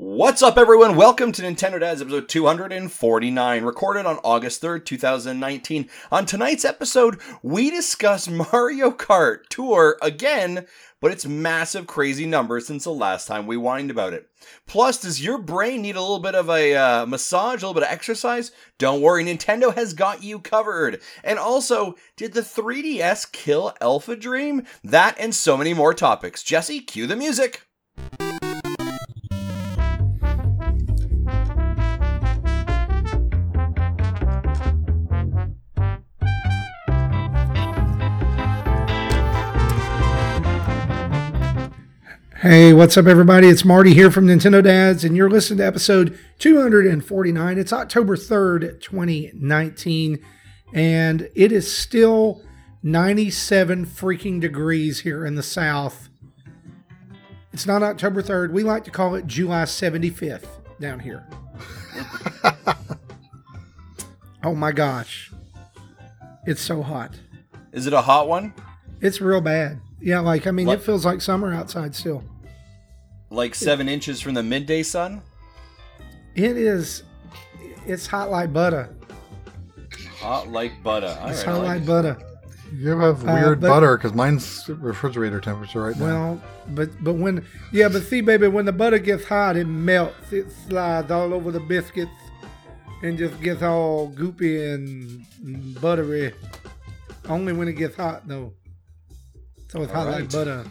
What's up, everyone? Welcome to Nintendo Dads episode 249, recorded on August 3rd, 2019. On tonight's episode, we discuss Mario Kart Tour again, but it's massive, crazy numbers since the last time we whined about it. Plus, does your brain need a little bit of a uh, massage, a little bit of exercise? Don't worry, Nintendo has got you covered. And also, did the 3DS kill Alpha Dream? That and so many more topics. Jesse, cue the music. Hey, what's up, everybody? It's Marty here from Nintendo Dads, and you're listening to episode 249. It's October 3rd, 2019, and it is still 97 freaking degrees here in the South. It's not October 3rd. We like to call it July 75th down here. oh my gosh. It's so hot. Is it a hot one? It's real bad. Yeah, like, I mean, What? it feels like summer outside still. Like seven inches from the midday sun? It is, it's hot like butter. Hot like butter. All It's right, I hot like like butter. You have Uh, weird but- butter because mine's refrigerator temperature right now. Well, but but when yeah, but see, baby, when the butter gets hot, it melts. It slides all over the biscuits and just gets all goopy and, and buttery. Only when it gets hot, though. So it's All hot right. like butter.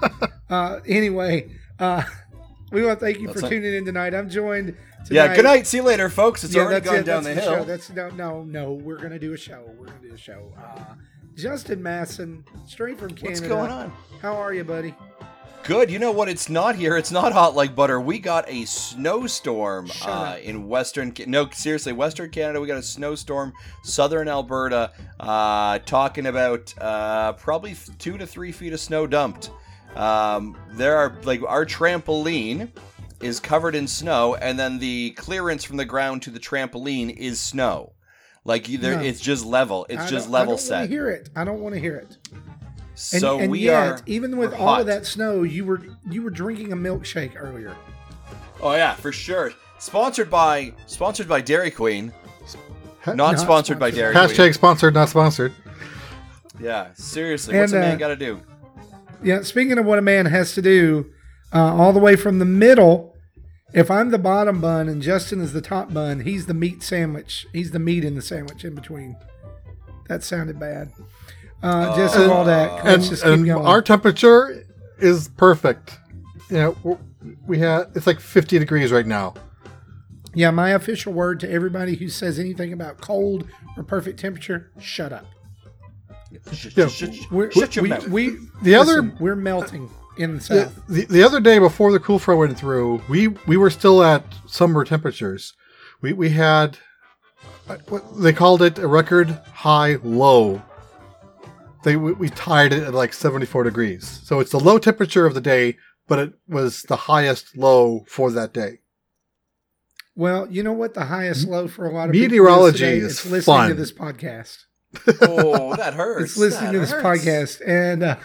uh, anyway, uh, we want to thank you That's for like- tuning in tonight. I'm joined. Tonight. Yeah, good night. See you later, folks. It's Yeah, already gone it. down that's the the hill. Show. That's no, no, no. We're gonna do a show. We're gonna do a show. Uh, Justin Masson, straight from Canada. What's going on? How are you, buddy? Good. You know what? It's not here. It's not hot like butter. We got a snowstorm uh, in Western. No, seriously, Western Canada. We got a snowstorm. Southern Alberta. Uh, talking about uh, probably two to three feet of snow dumped. Um, there are like our trampoline is covered in snow, and then the clearance from the ground to the trampoline is snow. Like you, there, No. it's just level. It's I just level I don't set. Want hear it? I don't want to hear it. And, so and we yet, are even with all hot. of that snow, you were you were drinking a milkshake earlier. Oh yeah, for sure. Sponsored by sponsored by Dairy Queen. Not, Not sponsored by sponsored. Dairy Hashtag Queen. sponsored, not sponsored. Yeah, seriously, what's And, a man uh, got to do? Yeah. Speaking of what a man has to do, uh, all the way from the middle. If I'm the bottom bun and Justin is the top bun, he's the meat sandwich. He's the meat in the sandwich in between. That sounded bad. Uh, Jesse Uh, let's just keep going. our temperature is perfect. You know, we had it's like 50 degrees right now. Yeah, my official word to everybody who says anything about cold or perfect temperature, shut up. Sh- sh- yeah, sh- sh- We're, Shut your we, mouth. we, The listen, other- we're melting in the The, south. the, the other day before the cool front went through, we we were still at summer temperatures. We we had uh, what they called it a record high low. They we, we tied it at like 74 degrees. So it's the low temperature of the day, but it was the highest low for that day. Well, you know what the highest low for a lot of Meteorology people today? is It's listening to this podcast. Oh, that hurts. It's listening That to this hurts. podcast, and uh,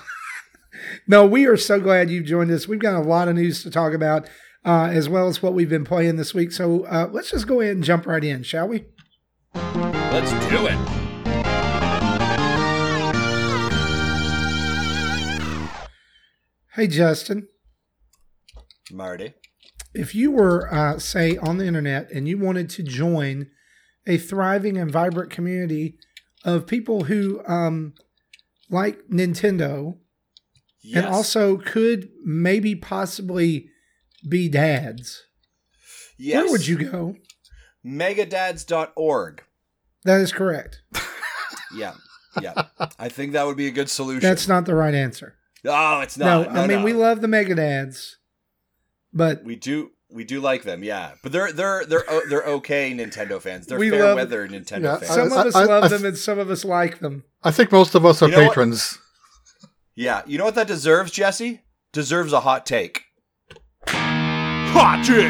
no, we are so glad you've joined us. We've got a lot of news to talk about, uh, as well as what we've been playing this week. So uh, let's just go ahead and jump right in, shall we? Let's do it. Hey, Justin. Marty. if you were uh, say on the internet and you wanted to join a thriving and vibrant community of people who um, like Nintendo Yes. and also could maybe possibly be dads, yes. where would you go? Megadads.org. That is correct. Yeah. Yeah. I think that would be a good solution. That's not the right answer. Oh, it's not. No, not. I mean no. we love the Mega Dads, but we do we do like them, yeah. But they're they're they're they're okay Nintendo fans. They're We fair love- weather Nintendo Yeah, fans. some I- of us I- love I- them and some of us like them. I think most of us are You know what? patrons. Yeah, you know what that deserves, Jesse? Deserves a hot take. Hot take.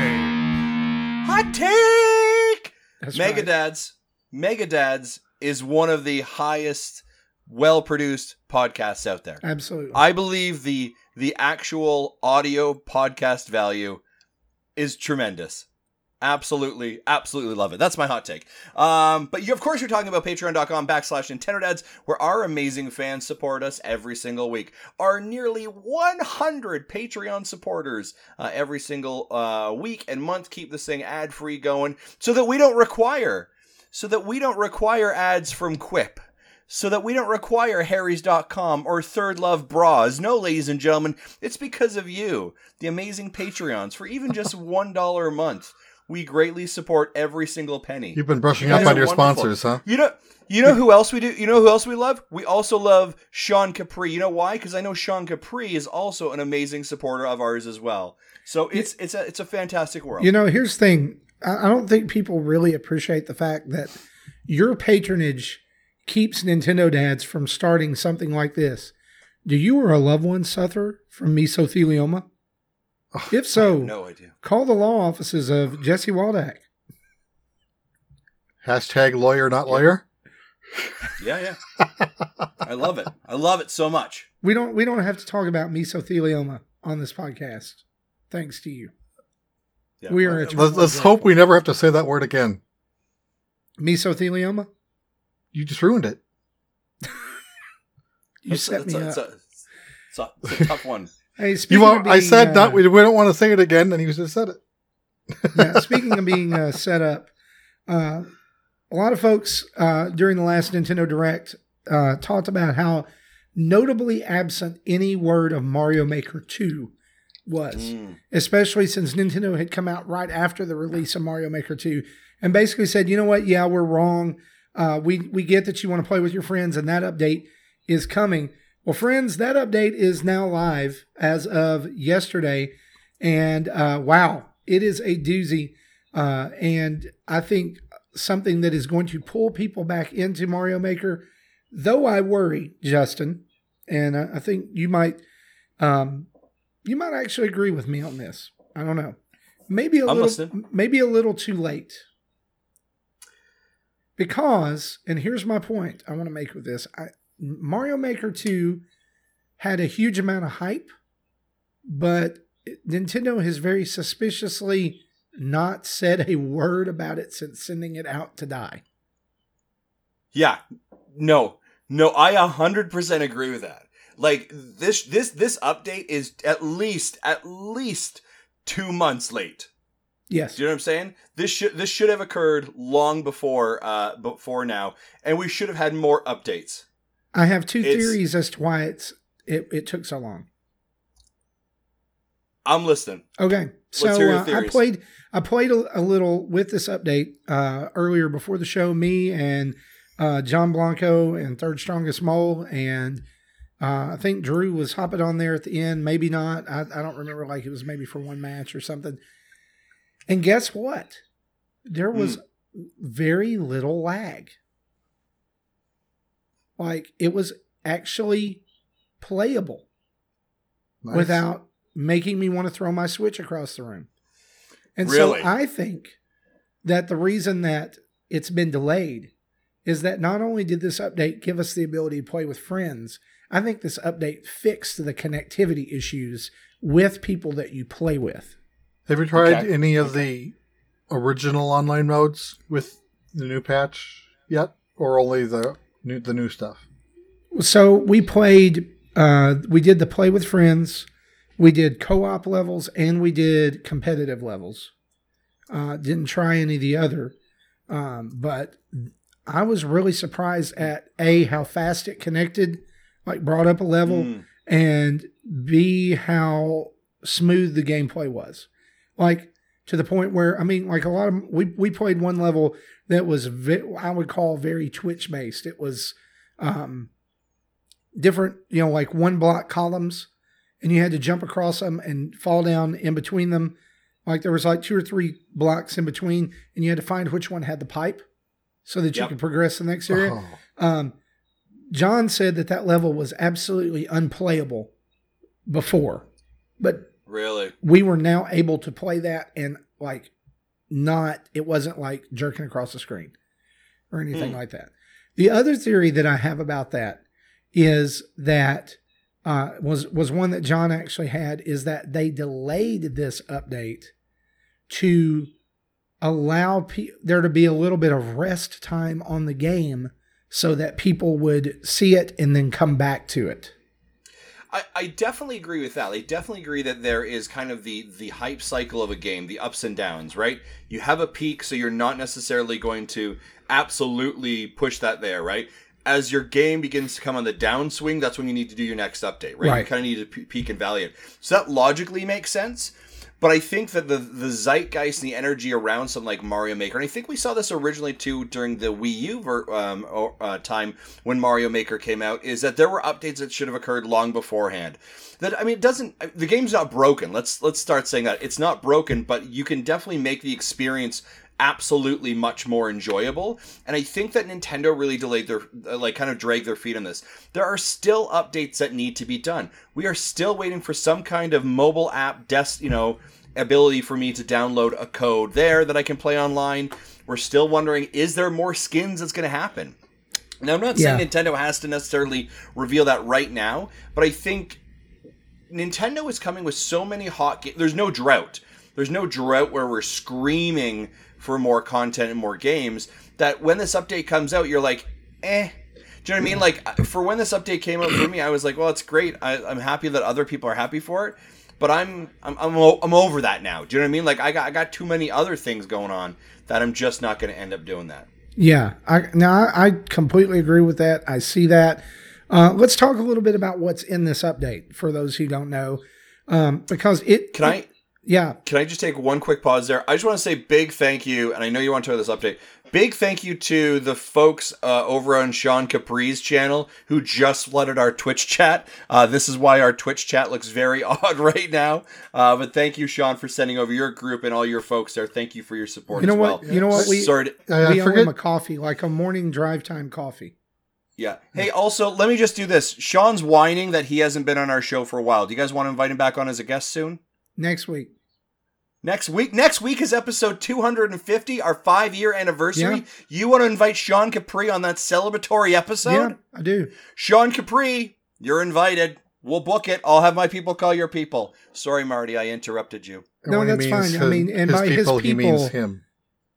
Hot take. That's right. Megadads. Megadads is one of the highest well-produced podcasts out there. Absolutely. I believe the the actual audio podcast value is tremendous. Absolutely, absolutely love it. That's my hot take. Um, but you, of course, you're talking about patreon.com backslash Nintendodads, where our amazing fans support us every single week. Our nearly 100 Patreon supporters uh, every single uh, week and month keep this thing ad free going so that we don't require, so that we don't require ads from Quip so that we don't require harrys.com or third love bras. No ladies and gentlemen it's because of you the amazing patreons. For even just one dollar a month we greatly support every single penny. You've been brushing You up on your wonderful. sponsors, huh? you know you know who else we do you know who else we love? We also love sean capri. You know why? Because i know sean capri is also an amazing supporter of ours as well. So it's it's a it's a fantastic world. You know, here's the thing. I I don't think people really appreciate the fact that your patronage keeps Nintendo dads from starting something like this. Do you or a loved one suffer from mesothelioma? If so, no idea call the law offices of Jesse Waldack. Hashtag lawyer, not lawyer. yeah yeah i love it i love it so much We don't we don't have to talk about mesothelioma on this podcast. Thanks to you. yeah. We are at- Let's, let's hope we never have to say that word again. Mesothelioma? You just ruined it. You It's a- set it's me a, up. it's a, it's a, it's a tough one. hey, speaking You want, of I said uh, not. We, we don't want to say it again, and you just said it. yeah, speaking of being uh, set up, uh, a lot of folks uh, during the last Nintendo Direct uh, talked about how notably absent any word of Mario Maker 2 was, Mm. especially since Nintendo had come out right after the release of Mario Maker 2 and basically said, you know what, yeah, we're wrong. Uh, we, we get that you want to play with your friends, and that update is coming. Well, friends, that update is now live as of yesterday. And uh, wow, it is a doozy. Uh, and I think something that is going to pull people back into Mario Maker, though I worry, Justin, and I, I think you might, um, you might actually agree with me on this. I don't know. Maybe a I'm little, listening. maybe a little too late. Because, and here's my point I want to make with this I, Mario Maker 2 had a huge amount of hype, but Nintendo has very suspiciously not said a word about it since sending it out to die. Yeah, no, no, I a hundred percent agree with that. Like this, this, this update is at least, at least two months late. Yes. Do you know what I'm saying? This should, this should have occurred long before, uh, before now, and we should have had more updates. I have two It's- theories as to why it's it, it took so long. I'm listening. Okay, so Let's hear your uh, I played I played a, a little with this update uh, earlier before the show. Me and uh, John Blanco and Third Strongest Mole, and uh, I think Drew was hopping on there at the end. Maybe not. I, I don't remember. Like it was maybe for one match or something. And guess what? There was Hmm. very little lag. Like it was actually playable Nice. without making me want to throw my switch across the room. And Really? so I think that the reason that it's been delayed is that not only did this update give us the ability to play with friends, I think this update fixed the connectivity issues with people that you play with. Have you tried Okay. any of the original online modes with the new patch yet, or only the new the new stuff? So we played, uh, we did the play with friends, we did co op levels, and we did competitive levels. Uh, didn't try any of the other, um, but I was really surprised at A, how fast it connected, like brought up a level, Mm. and B, how smooth the gameplay was. Like to the point where, I mean, like a lot of, we, we played one level that was, ve- I would call very Twitch based. It was, um, different, you know, like one block columns, and you had to jump across them and fall down in between them. Like there was like two or three blocks in between, and you had to find which one had the pipe so that you could progress the next area. Oh, Um, John said that that level was absolutely unplayable before, but Really? we were now able to play that and like not, it wasn't like jerking across the screen or anything Hmm. like that. The other theory that I have about that is that uh, was was one that John actually had is that they delayed this update to allow pe- there to be a little bit of rest time on the game so that people would see it and then come back to it. I, I definitely agree with that. I definitely agree that there is kind of the the hype cycle of a game, the ups and downs, right? You have a peak, so you're not necessarily going to absolutely push that there, right? As your game begins to come on the downswing, that's when you need to do your next update, right? Right. You kind of need to pe- peak and valley it. So that logically makes sense. But I think that the the zeitgeist and the energy around something like Mario Maker, and I think we saw this originally too during the Wii U ver, um, uh, time when Mario Maker came out, is that there were updates that should have occurred long beforehand. That I mean, it doesn't. The game's not broken. Let's let's start saying that it's not broken, but you can definitely make the experience absolutely much more enjoyable and i think that nintendo really delayed their uh, like kind of dragged their feet on this there are still updates that need to be done we are still waiting for some kind of mobile app desk you know ability for me to download a code there that i can play online we're still wondering is there more skins that's going to happen now i'm not saying Yeah. nintendo has to necessarily reveal that right now but i think Nintendo is coming with so many hot games. There's no drought. There's no drought where we're screaming for more content and more games. That when this update comes out, you're like, eh. Do you know what I mean? Like for when this update came out for me, I was like, well, it's great. I, I'm happy that other people are happy for it. But I'm I'm I'm, I'm over that now. Do you know what I mean? Like I got I got too many other things going on that I'm just not going to end up doing that. Yeah, I now I, I completely agree with that. I see that. Uh, let's talk a little bit about what's in this update for those who don't know, um, because it. Can I Yeah, Can I just take one quick pause there? I just want to say big thank you, and I know you want to talk this update. Big thank you to the folks uh, over on Sean Capri's channel who just flooded our Twitch chat. Uh, this is why our Twitch chat looks very odd right now. Uh, but thank you, Sean, for sending over your group and all your folks there. Thank you for your support you know as well. what? You know what? We Sorry. to- I, I we owe forget. him a coffee, like a morning drive time coffee. yeah. Hey, also, let me just do this. Sean's whining that he hasn't been on our show for a while. Do you guys want to invite him back on as a guest soon? Next week. Next week, next week is episode 250, our five year anniversary. Yeah. You want to invite Sean Capri on that celebratory episode? yeah, I do. Sean Capri, you're invited. We'll book it. I'll have my people call your people. Sorry, Marty, I interrupted you. No, when that's means fine. I mean, and by his people, he means him.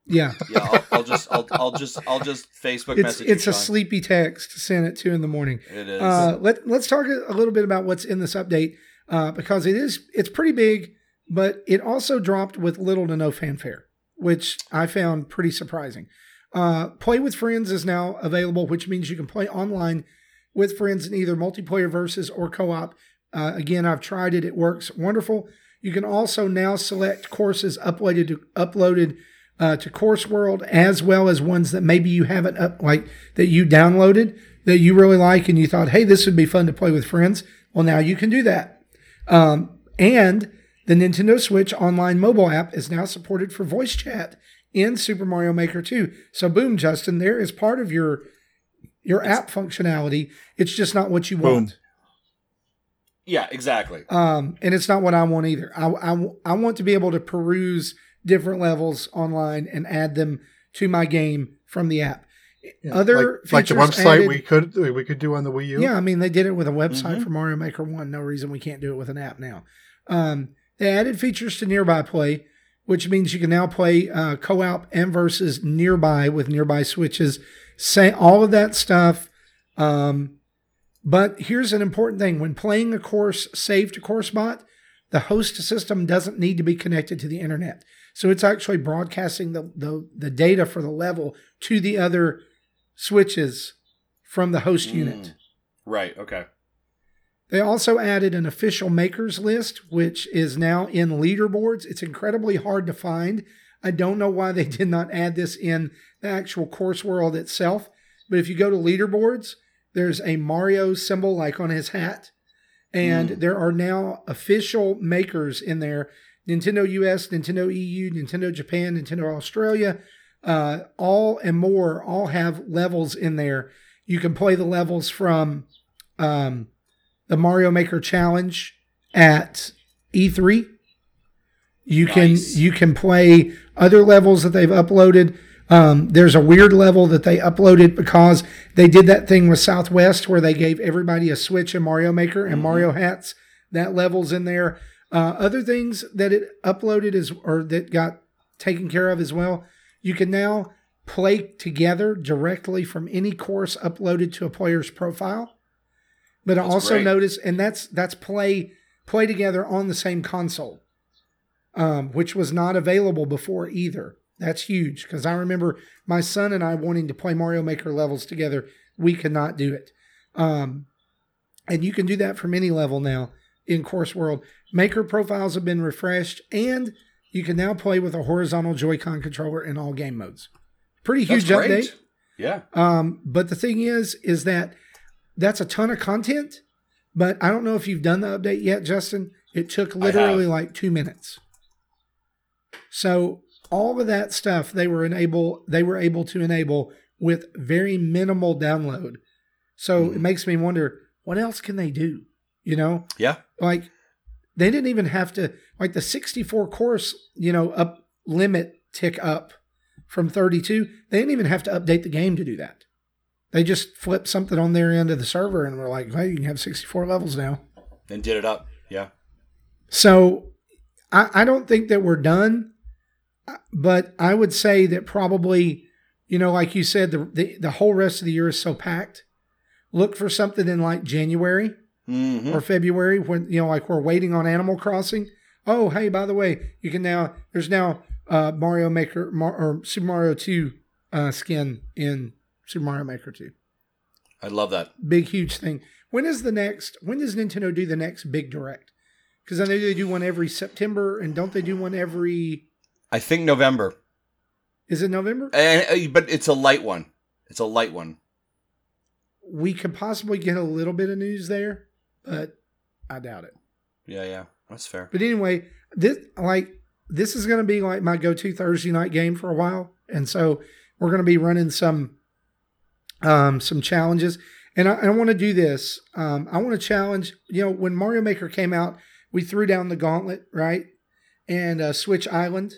Yeah, Yeah, I'll, I'll just, I'll, I'll just, I'll just Facebook it's message. it's you, a Sean. sleepy text sent at two in the morning. It is. Uh, let let's talk a little bit about what's in this update uh, because it is it's pretty big, but it also dropped with little to no fanfare, which I found pretty surprising. Uh, play with friends is now available, which means you can play online with friends in either multiplayer versus or co-op. Uh, again, I've tried it; it works wonderful. You can also now select courses uploaded to, uploaded uh, to Course World, as well as ones that maybe you haven't up like that you downloaded that you really like, and you thought, hey, this would be fun to play with friends. Well, now you can do that. Um, and the Nintendo Switch online mobile app is now supported for voice chat in Super Mario Maker 2. So, boom, Justin, there is part of your your app functionality. It's just not what you Boom. want. yeah, exactly. Um, and it's not what I want either. I, I, I want to be able to peruse different levels online and add them to my game from the app. Other like, like the website added- we could we could do on the Wii U. Yeah, I mean they did it with a website Mhm. for Mario Maker One. No reason we can't do it with an app now. Um, they added features to Nearby Play, which means you can now play uh, co-op and versus nearby with nearby switches. Say all of that stuff. Um, but here's an important thing: when playing a course saved to CourseBot, the host system doesn't need to be connected to the internet. So it's actually broadcasting the, the, the data for the level to the other switches from the host unit. Mm. Right. Okay. They also added an official makers list, which is now in leaderboards. It's incredibly hard to find. I don't know why they did not add this in the actual course world itself. But if you go to leaderboards, there's a Mario symbol like on his hat. And Mm. there are now official makers in there Nintendo US, Nintendo EU, Nintendo Japan, Nintendo Australia, uh, all and more, all have levels in there. You can play the levels from um, the Mario Maker Challenge at E3. You Nice. can you can play other levels that they've uploaded. Um, there's a weird level that they uploaded because they did that thing with Southwest where they gave everybody a Switch and Mario Maker and Mhm. Mario hats. That level's in there. Uh, other things that it uploaded is or that got taken care of as well. You can now play together directly from any course uploaded to a player's profile. But I That's also great. notice, and that's that's play play together on the same console, um, which was not available before either. That's huge because I remember my son and I wanting to play Mario Maker levels together. We could not do it, um, and you can do that from any level now in Course World. Maker profiles have been refreshed, and you can now play with a horizontal Joy-Con controller in all game modes. Pretty huge update. Yeah. Um, but the thing is, is that that's a ton of content. But I don't know if you've done the update yet, Justin. It took literally like two minutes. So all of that stuff they were enable they were able to enable with very minimal download. So it Mhm. makes me wonder what else can they do? You know, Yeah. like they didn't even have to like the 64 course you know up limit tick up from 32 they didn't even have to update the game to do that they just flipped something on their end of the server and were like hey you can have 64 levels now And did it up. Yeah. so i, I don't think that we're done but i would say that probably you know like you said the, the, the whole rest of the year is so packed look for something in like january hmm or February when you know like we're waiting on Animal Crossing. Oh, hey, by the way, you can now there's now uh, Mario Maker Mar- or Super Mario 2 uh, skin in Super Mario Maker 2. I love that. Big huge thing. When is the next? When does Nintendo do the next big direct? Because I know they do one every September, and don't they do one every? I think November. Is it November? And, but it's a light one. It's a light one. We could possibly get a little bit of news there, but I doubt it. Yeah, yeah. That's fair. But anyway, this like this is going to be like my go-to Thursday night game for a while, and so we're going to be running some um some challenges. And I, I want to do this. Um, I want to challenge. You know, when Mario Maker came out, we threw down the gauntlet, right? And uh, Switch Island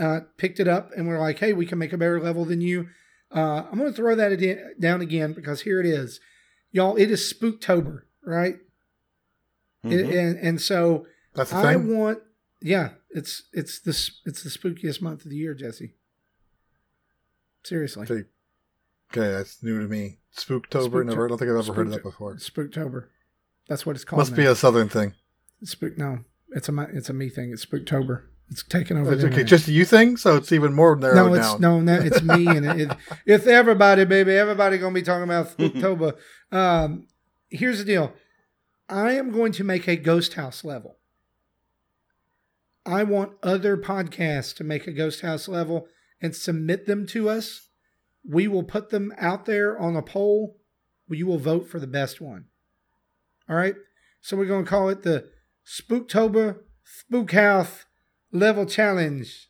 uh, picked it up, and we're like, hey, we can make a better level than you. Uh, I'm going to throw that adi- down again because here it is, y'all. It is Spooktober, right? Mhm. and and so That's the I want, yeah, it's it's the it's the spookiest month of the year, Jesse. Seriously, Okay. That's new to me. Spooktober. Never. I don't think I've ever heard of that before. Spooktober. That's what it's called. Must be a southern thing. spook. No, it's a it's a me thing. It's Spooktober. It's taken over. It's okay, just you thing, so it's even more narrowed no, it's no, no, it's me and it, it, it's everybody, baby. Everybody gonna be talking about Spooktober. um, here's the deal. I am going to make a ghost house level. I want other podcasts to make a ghost house level and submit them to us. We will put them out there on a poll. You will vote for the best one. All right. So we're going to call it the Spooktober Spook House Level Challenge.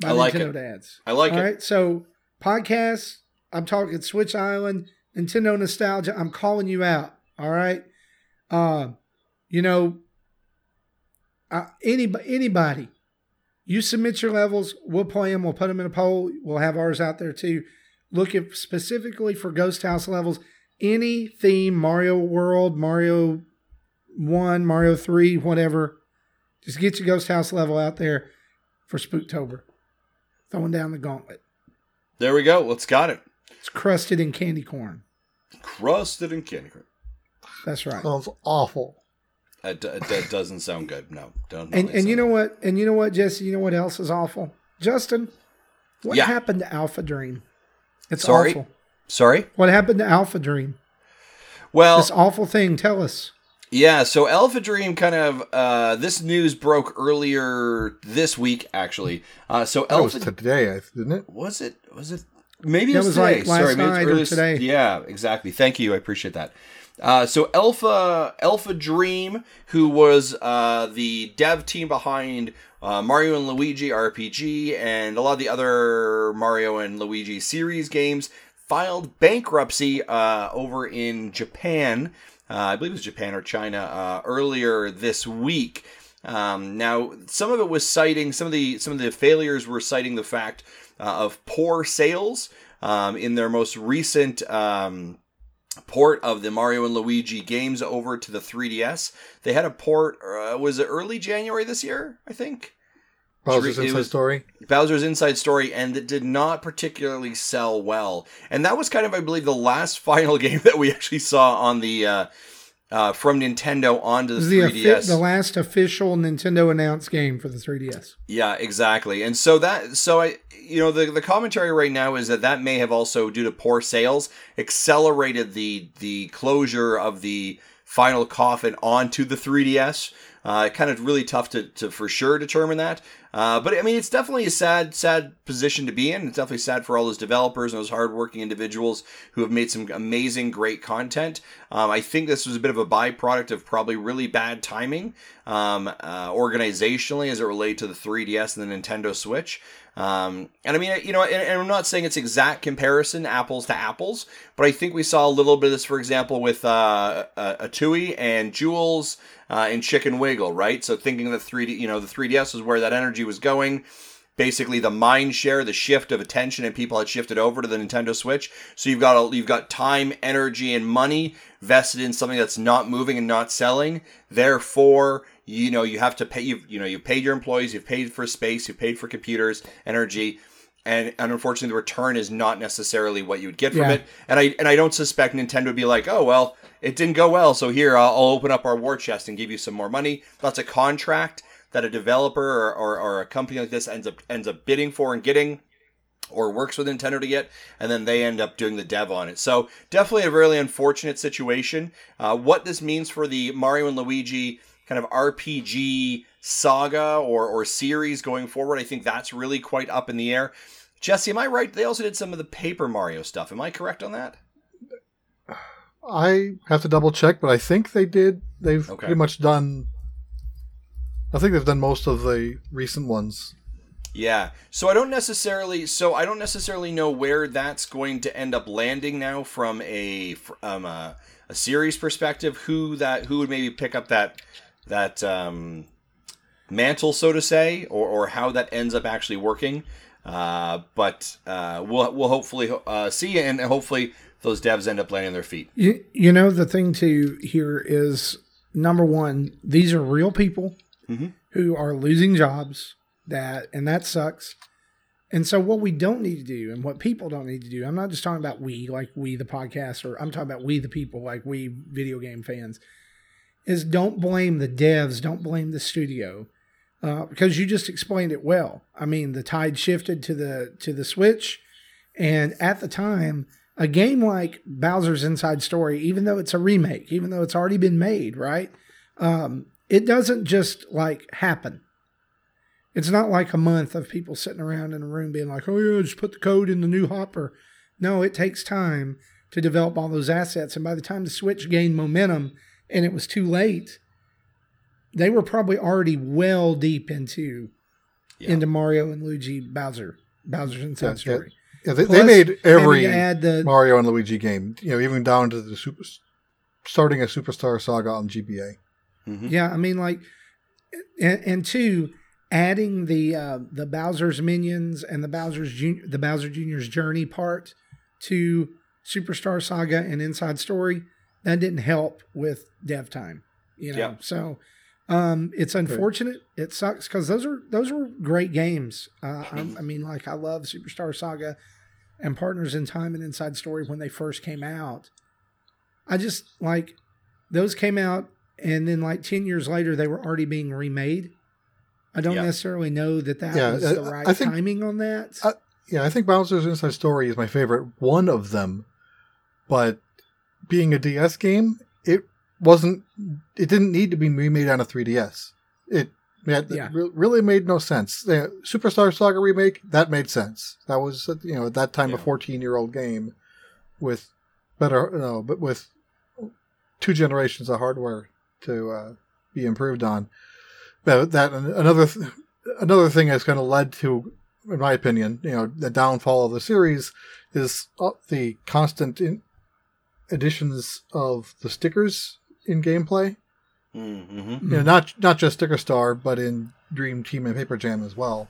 By I like Nintendo it. Dads. I like All it. right. So podcasts. I'm talking Switch Island, Nintendo nostalgia. I'm calling you out. All right. Uh, you know, uh, anybody, anybody, you submit your levels. We'll play them. We'll put them in a poll. We'll have ours out there too. Look at specifically for Ghost House levels. Any theme, Mario World, Mario One, Mario Three, whatever. Just get your Ghost House level out there for Spooktober. Throwing down the gauntlet. There we go. Let's got it. It's crusted in candy corn. Crusted in candy corn. That's right. Sounds awful. That, d- that doesn't sound good. No, don't. and and you know what? And you know what, Jesse? You know what else is awful? Justin, what Yeah. happened to Alpha Dream? It's Sorry? awful. Sorry. What happened to Alpha Dream? Well, This awful thing. Tell us. Yeah, so Alpha Dream kind of uh, this news broke earlier this week actually. Uh, so That was Alpha today, I- didn't it? was it was it maybe it That was, was today. like last Sorry, maybe it's or early- today. Yeah, exactly. Thank you. I appreciate that. Uh, so Alpha Alpha Dream, who was uh, the dev team behind uh, Mario and Luigi RPG and a lot of the other Mario and Luigi series games, filed bankruptcy uh, over in Japan. Uh, I believe it was Japan or China uh, earlier this week. Um, now, some of it was citing some of the some of the failures were citing the fact of poor sales um, in their most recent um, port of the Mario and Luigi games over to the 3DS. They had a port. Uh, was it early January this year? I think. Bowser's Inside Story. Bowser's Inside Story, and it did not particularly sell well. And that was kind of, I believe, the last final game that we actually saw on the uh, uh, from Nintendo onto the the, 3DS. offi- the last official Nintendo announced game for the 3DS. Yeah, exactly. And so that so I you know the the commentary right now is that that may have also due to poor sales accelerated the the closure of the final coffin onto the 3DS. Uh, kind of really tough to, to for sure determine that. Uh, but I mean, it's definitely a sad, sad position to be in. It's definitely sad for all those developers and those hardworking individuals who have made some amazing, great content. Um, I think this was a bit of a byproduct of probably really bad timing um, uh, organizationally as it related to the 3DS and the Nintendo Switch. Um, and I mean, you know, and, and I'm not saying it's exact comparison, apples to apples, but I think we saw a little bit of this, for example, with uh, uh, Atooi and Jools uh, and Chicken Wiggle, right? So thinking that 3D, you know, the 3DS was where that energy was going. Basically, the mind share, the shift of attention, and people had shifted over to the Nintendo Switch. So you've got a, you've got time, energy, and money vested in something that's not moving and not selling. Therefore, you know you have to pay. You you know you paid your employees, you've paid for space, you've paid for computers, energy, and, and unfortunately the return is not necessarily what you would get from Yeah. it. And I and I don't suspect Nintendo would be like, oh well, it didn't go well, so here I'll, I'll open up our war chest and give you some more money. That's a contract that a developer or, or, or a company like this ends up ends up bidding for and getting or works with Nintendo to get, and then they end up doing the dev on it. So definitely a really unfortunate situation. Uh, what this means for the Mario and Luigi kind of RPG saga or, or series going forward, I think that's really quite up in the air. Jesse, am I right? They also did some of the Paper Mario stuff. Am I correct on that? I have to double check, but I think they did. They've Okay. pretty much done. I think they've done most of the recent ones. Yeah. So I don't necessarily so I don't necessarily know where that's going to end up landing now from a fr- um a, a series perspective who that who would maybe pick up that that um mantle so to say or or how that ends up actually working. Uh but uh we'll we'll hopefully uh see and hopefully those devs end up landing their feet. You, you know, the thing to here is number one, these are real people Mhm. who are losing jobs that, and that sucks. And so what we don't need to do and what people don't need to do, I'm not just talking about we, like we, the podcast, or I'm talking about we, the people, like we video game fans, is don't blame the devs, don't blame the studio. Uh, because you just explained it well. I mean, the tide shifted to the to the Switch, and at the time, a game like Bowser's Inside Story, even though it's a remake, even though it's already been made, right? Um, it doesn't just like happen. It's not like a month of people sitting around in a room being like, "Oh yeah, just put the code in the new hopper." No, it takes time to develop all those assets, and by the time the Switch gained momentum and it was too late, they were probably already well deep into Yeah. into Mario and Luigi Bowser Bowser's Inside. Story. Yeah, they, Plus, they made every add the Mario and Luigi game. You know, even down to the super, starting a Superstar Saga on GBA. Mhm. Yeah, I mean, like, and, and two, adding the uh, the Bowser's minions and the Bowser's Jun- the Bowser Junior's journey part to Superstar Saga and Inside Story that didn't help with dev time. You know, Yeah. so um, it's unfortunate. It sucks because those are those were great games. Uh, I, I mean, like I love Superstar Saga and Partners in Time and Inside Story when they first came out. I just like those came out and then like 10 years later they were already being remade i don't Yeah. necessarily know that that Yeah, was I- the right I think- timing on that I- Yeah, I think Bowser's Inside Story is my favorite one of them. But being a DS game, it wasn't. It didn't need to be remade on a 3DS. It, it Yeah. re- really made no sense. The Superstar Saga remake that made sense. That was you know at that time a 14 year old game with better you know, but with two generations of hardware to uh, be improved on. That, that another th- another thing has kind of led to, in my opinion, you know, the downfall of the series is uh, the constant in- additions of the stickers in gameplay. Mhm. You know, not not just Sticker Star, but in Dream Team and Paper Jam as well.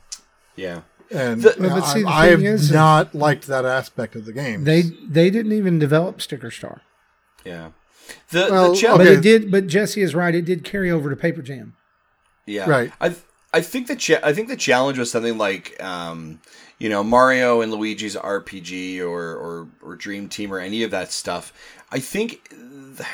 Yeah. And The- you know, But see, the I, I have is- is- not liked that aspect of the game. they they didn't even develop sticker star Yeah. The Well, the challenge but Okay. it did but jesse is right it did carry over to paper jam Yeah. Right. I th- I think the cha- I think the challenge was something like um, you know Mario and Luigi's RPG or, or or Dream Team or any of that stuff. I think th-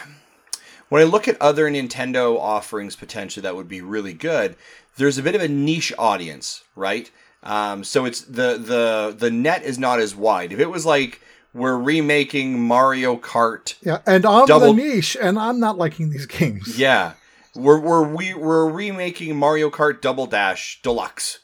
when I look at other Nintendo offerings potentially that would be really good, there's a bit of a niche audience, right? Um, so it's the the the net is not as wide. If it was like we're remaking Mario Kart, Yeah, and I'm Double- the niche, and I'm not liking these games. yeah, we're we're we, we're remaking Mario Kart Double Dash Deluxe.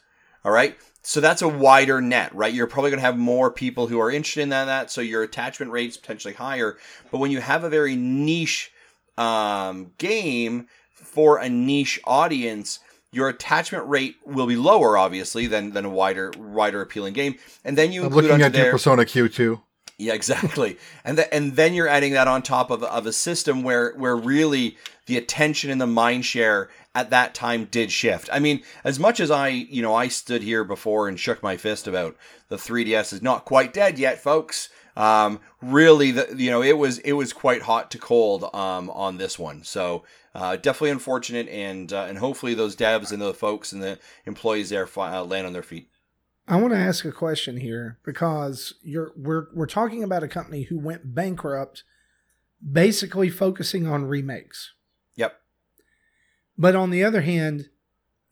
All right, so that's a wider net, right? You're probably going to have more people who are interested in that, that, so your attachment rate's potentially higher. But when you have a very niche um, game for a niche audience, your attachment rate will be lower, obviously, than than a wider wider appealing game. And then you I'm looking at your Persona Q2. Yeah, exactly. and th- and then you're adding that on top of, of a system where where really the attention and the mind share at that time did shift. I mean, as much as I, you know, I stood here before and shook my fist about the 3DS is not quite dead yet, folks. Um, really, the you know, it was it was quite hot to cold um, on this one. So uh, definitely unfortunate, and uh, and hopefully those devs and the folks and the employees there uh, land on their feet. I want to ask a question here because you're we're we're talking about a company who went bankrupt, basically focusing on remakes. Yep. But on the other hand,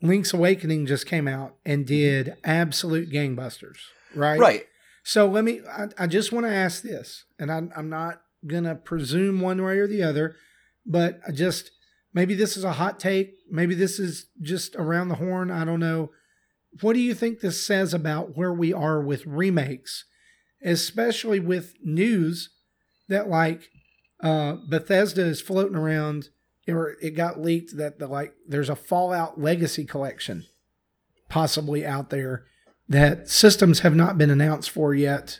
Link's Awakening just came out and did absolute gangbusters, right? Right. So let me, I, I just want to ask this, and I'm, I'm not going to presume one way or the other, but I just, maybe this is a hot take. Maybe this is just around the horn. I don't know. What do you think this says about where we are with remakes, especially with news that like uh, Bethesda is floating around, or it got leaked that the like there's a Fallout Legacy collection possibly out there that systems have not been announced for yet.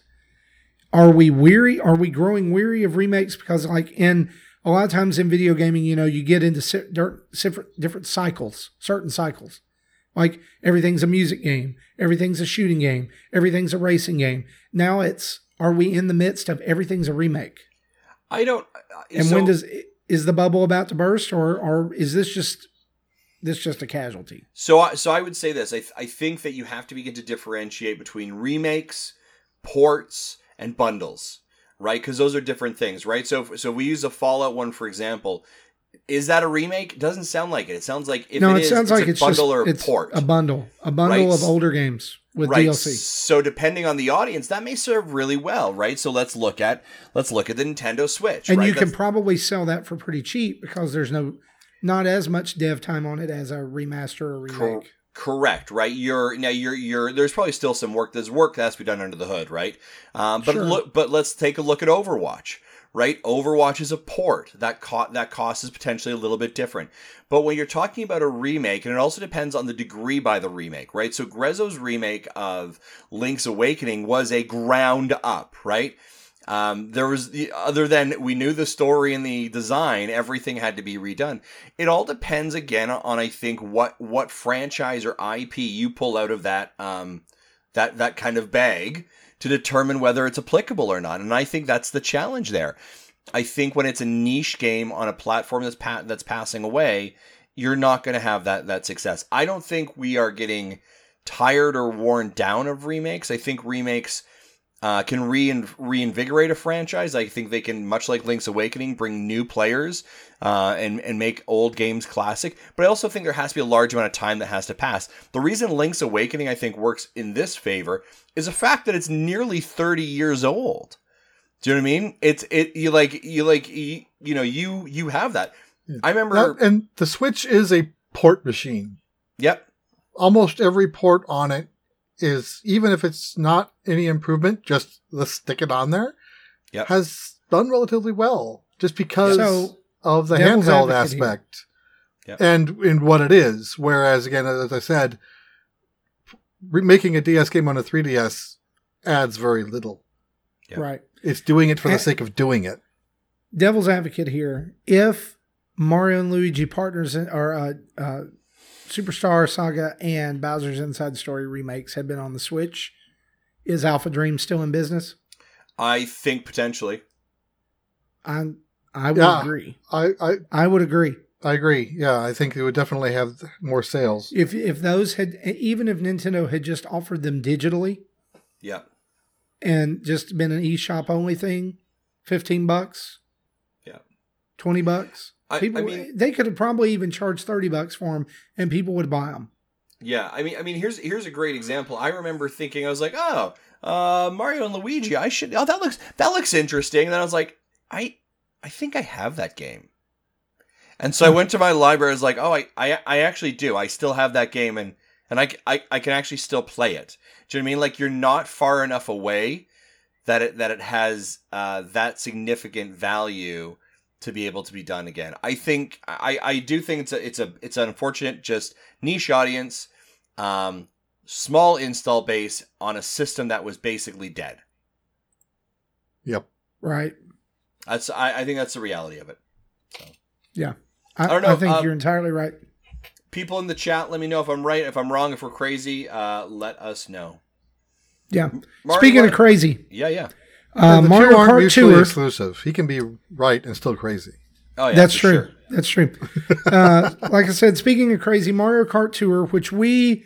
Are we weary? Are we growing weary of remakes? Because like in a lot of times in video gaming, you know, you get into different cycles, certain cycles. Like everything's a music game, everything's a shooting game, everything's a racing game. Now it's are we in the midst of everything's a remake? I don't. uh, And so- when does is the bubble about to burst, or or is this just this just a casualty? So, I, so I would say this. I, th- I think that you have to begin to differentiate between remakes, ports, and bundles, right? Because those are different things, right? So, so we use a Fallout one for example. Is that a remake? It doesn't sound like it. It sounds like if no, it it is, sounds it's like a it's bundle just or a it's port. a bundle, a bundle Right. of older games with right. DLC. So depending on the audience, that may serve really well, right? So let's look at let's look at the Nintendo Switch, and right? you can probably sell that for pretty cheap because there's no not as much dev time on it as a remaster or remake. Cor- correct, right? You're now you're you're there's probably still some work. There's work that has to be done under the hood, right? Um, but Sure. look, but let's take a look at Overwatch, right? Overwatch is a port that co- that cost is potentially a little bit different. But when you're talking about a remake, and it also depends on the degree by the remake, right? So Grezzo's remake of Link's Awakening was a ground up, right? Um, there was the other than we knew the story and the design, everything had to be redone. It all depends again on I think what what franchise or IP you pull out of that um, that that kind of bag to determine whether it's applicable or not. And I think that's the challenge there. I think when it's a niche game on a platform that's pa- that's passing away, you're not going to have that that success. I don't think we are getting tired or worn down of remakes. I think remakes uh, can rein- reinvigorate a franchise. I think they can, much like Link's Awakening, bring new players uh, and and make old games classic. But I also think there has to be a large amount of time that has to pass. The reason Link's Awakening I think works in this favor is the fact that it's nearly thirty years old. Do you know what I mean? It's it you like you like you, you know you you have that. I remember. And the Switch is a port machine. yep. Almost every port on it is, even if it's not any improvement, just let's stick it on there, Yep. has done relatively well just because So of the handheld aspect Yep. and in what it is. Whereas, again, as I said, re- making a DS game on a 3DS adds very little. Yep. right. It's doing it for the sake of doing it. Devil's advocate here. If Mario and Luigi Partners in- or uh, uh, Superstar Saga and Bowser's Inside Story remakes had been on the Switch, is Alpha Dream still in business? I think potentially. I I would Yeah. agree. I, I I would agree. I agree. Yeah, I think it would definitely have more sales. If if those had even if Nintendo had just offered them digitally Yeah. and just been an eShop only thing, fifteen bucks. Yeah. Twenty bucks. I- I People, mean- they could have probably even charged thirty bucks for them, and people would buy them. Yeah, I mean, I mean, here's here's a great example. I remember thinking, I was like, oh, uh, Mario and Luigi. I should. Oh, that looks that looks interesting. And then I was like, I I think I have that game. And so I went to my library. I was like, oh, I, I I actually do. I still have that game, and and I, I I can actually still play it. Do you know what I mean? Like you're not far enough away that it that it has uh, that significant value to be able to be done again. I think I, I do think it's a it's a it's an unfortunate just niche audience, um, small install base on a system that was basically dead. Yep. Right. That's I, I think that's the reality of it. I, I don't know, I think um, you're entirely right. People in the chat, let me know if I'm right, if I'm wrong, if we're crazy. Uh, let us know. Yeah. Marty, Speaking what- of crazy, yeah, yeah. Uh, the Mario two aren't Kart mutually Tour. exclusive. He can be right and still crazy. Oh yeah, That's true. sure. That's true. Uh, like I said, speaking of crazy, Mario Kart Tour, which we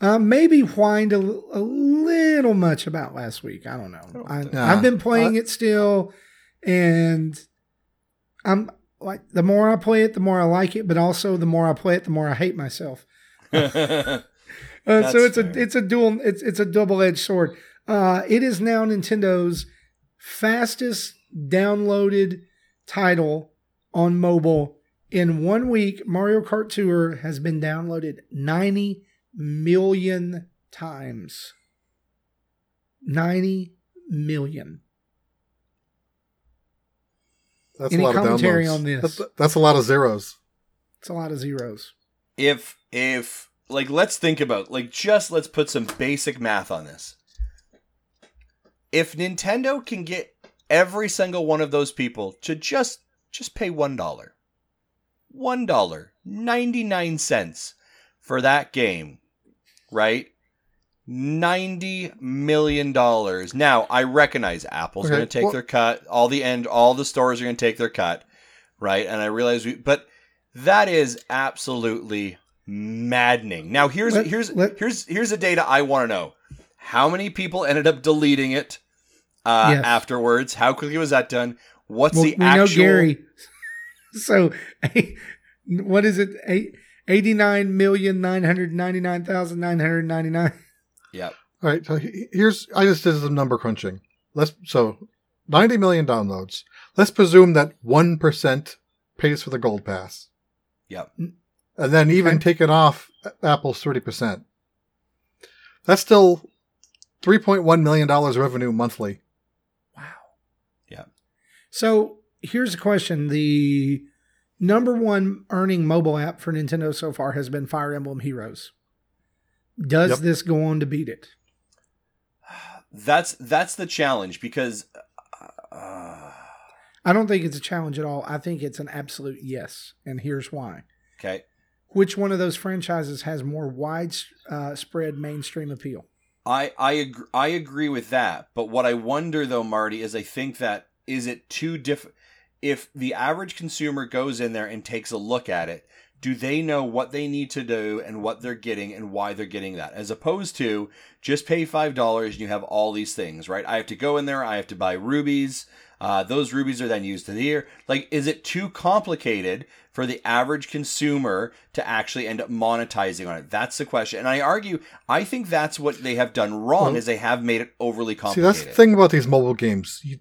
uh, maybe whined a little much about last week. I don't know. I, Nah. I've been playing it still, and I'm like the more I play it, the more I like it. But also, the more I play it, the more I hate myself. Uh, That's so it's fair. a it's a dual it's it's a double edged sword. Uh, it is now Nintendo's fastest downloaded title on mobile. In one week, Mario Kart Tour has been downloaded 90 million times. 90 million. That's Any a lot of commentary downloads. on this? That's, that's a lot of zeros. It's a lot of zeros. if if like let's think about like just let's put some basic math on this. If Nintendo can get every single one of those people to just just pay one dollar, one dollar ninety nine cents for that game, right? Ninety million dollars. Now I recognize Apple's Okay, going to take well- their cut. All the end, all the stores are going to take their cut, right? And I realize, we, but that is absolutely maddening. Now here's Let- here's let- here's here's the data I want to know. How many people ended up deleting it uh, Yes. afterwards? How quickly was that done? What's Well, the we actual? know Gary. So, what is it? Eight, 89,999,999. Yep. All right. So here's I just did some number crunching. Let's so 90 million downloads. Let's presume that one percent pays for the gold pass, Yep. and then even Okay. taking off Apple's 30 percent. That's still 3.1 million dollars revenue monthly. Wow. Yeah. So, here's a question. The number one earning mobile app for Nintendo so far has been Fire Emblem Heroes. Does Yep. this go on to beat it? That's that's the challenge because. Uh, I don't think it's a challenge at all. I think it's an absolute yes. And here's why. okay. Which one of those franchises has more widespread mainstream appeal? I I agree, I agree with that, but what I wonder though, Marty, is I think that is it too diff. If the average consumer goes in there and takes a look at it, do they know what they need to do and what they're getting and why they're getting that? As opposed to just pay five dollars and you have all these things, right? I have to go in there, I have to buy rubies. Uh, those rubies are then used to the year. Like, is it too complicated for the average consumer to actually end up monetizing on it? That's the question. And I argue, I think that's what they have done wrong, Well, is they have made it overly complicated. See, that's the thing about these mobile games. You,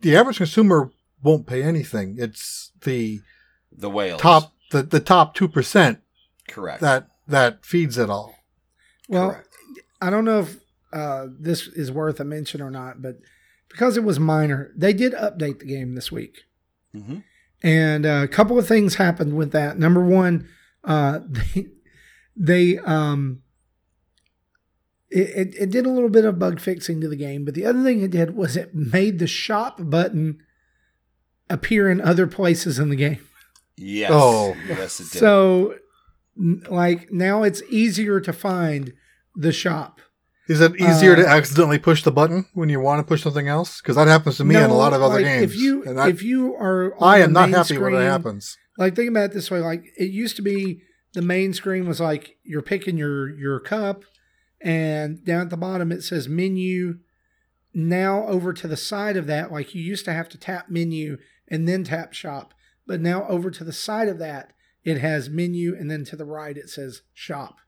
the average consumer won't pay anything. It's the the whales. top the, the top two percent Correct. that that feeds it all. Well, Correct. I don't know if uh, this is worth a mention or not, but because it was minor, they did update the game this week. hmm And uh, a couple of things happened with that. Number one, uh, they, they um, it, it, it did a little bit of bug fixing to the game, but the other thing it did was it made the shop button appear in other places in the game. Yes. Oh. yes, it did. So, like now it's easier to find the shop. Is it easier Uh, to accidentally push the button when you want to push something else? Because that happens to me in a lot of other like, games. If you and I, if you are, I am not happy when screen- it happens. Like think about it this way: like it used to be, the main screen was like you're picking your your cup, and down at the bottom it says menu. Now over to the side of that, like you used to have to tap menu and then tap shop, but now over to the side of that, it has menu, and then to the right it says shop.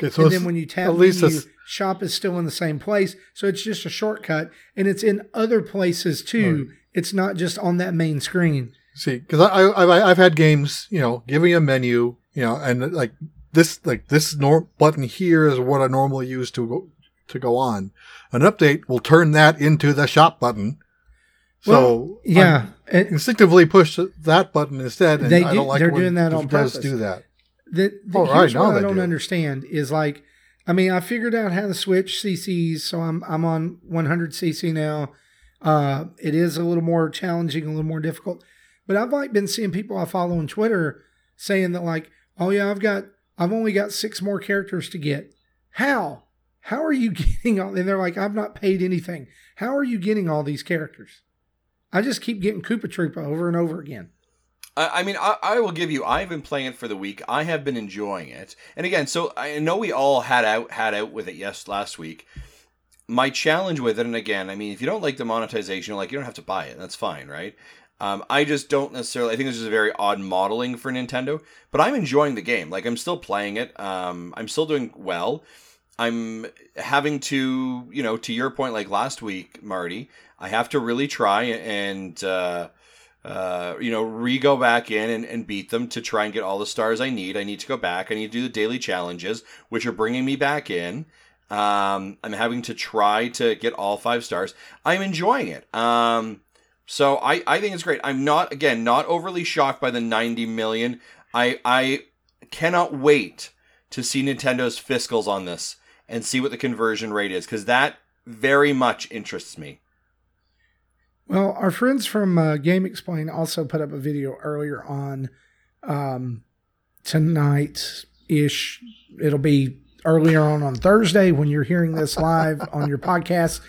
Okay, so and then when you tap at least menu, shop is still in the same place, so it's just a shortcut, and it's in other places too. It's not just on that main screen. See, because I, I I've, I've had games, you know, giving a menu, you know, and like this like this nor- button here is what I normally use to go to go on. An update will turn that into the shop button. So Well, yeah, I and instinctively push that button instead, and They I do- don't like they're when doing that it on does purpose. do that. The, the, Oh, here's right, what I don't do. understand is like, I mean, I figured out how to switch CCs, so I'm I'm on 100 CC now. Uh, it is a little more challenging, a little more difficult, but I've like been seeing people I follow on Twitter saying that like, oh yeah, I've got I've only got six more characters to get. How? How are you getting all? And they're like, I've not paid anything. How are you getting all these characters? I just keep getting Koopa Troopa over and over again. I, I mean, I, I will give you. I've been playing it for the week. I have been enjoying it, and again, so I know we all had out had out with it. Yes, last week. My challenge with it, and again, I mean, if you don't like the monetization, like you don't have to buy it. That's fine, right? Um, I just don't necessarily. I think this is a very odd modeling for Nintendo, but I'm enjoying the game. Like I'm still playing it. Um, I'm still doing well. I'm having to, you know, to your point, like last week, Marty, I have to really try and, uh, uh, you know, re go back in and, and beat them to try and get all the stars I need. I need to go back. I need to do the daily challenges, which are bringing me back in. Um, I'm having to try to get all five stars. I'm enjoying it. Um, so I, I think it's great. I'm not, again, not overly shocked by the 90 million. I, I cannot wait to see Nintendo's fiscals on this and see what the conversion rate is because that very much interests me. Well, our friends from uh, GameXplain also put up a video earlier on um, tonight ish. It'll be earlier on on Thursday when you're hearing this live on your podcast.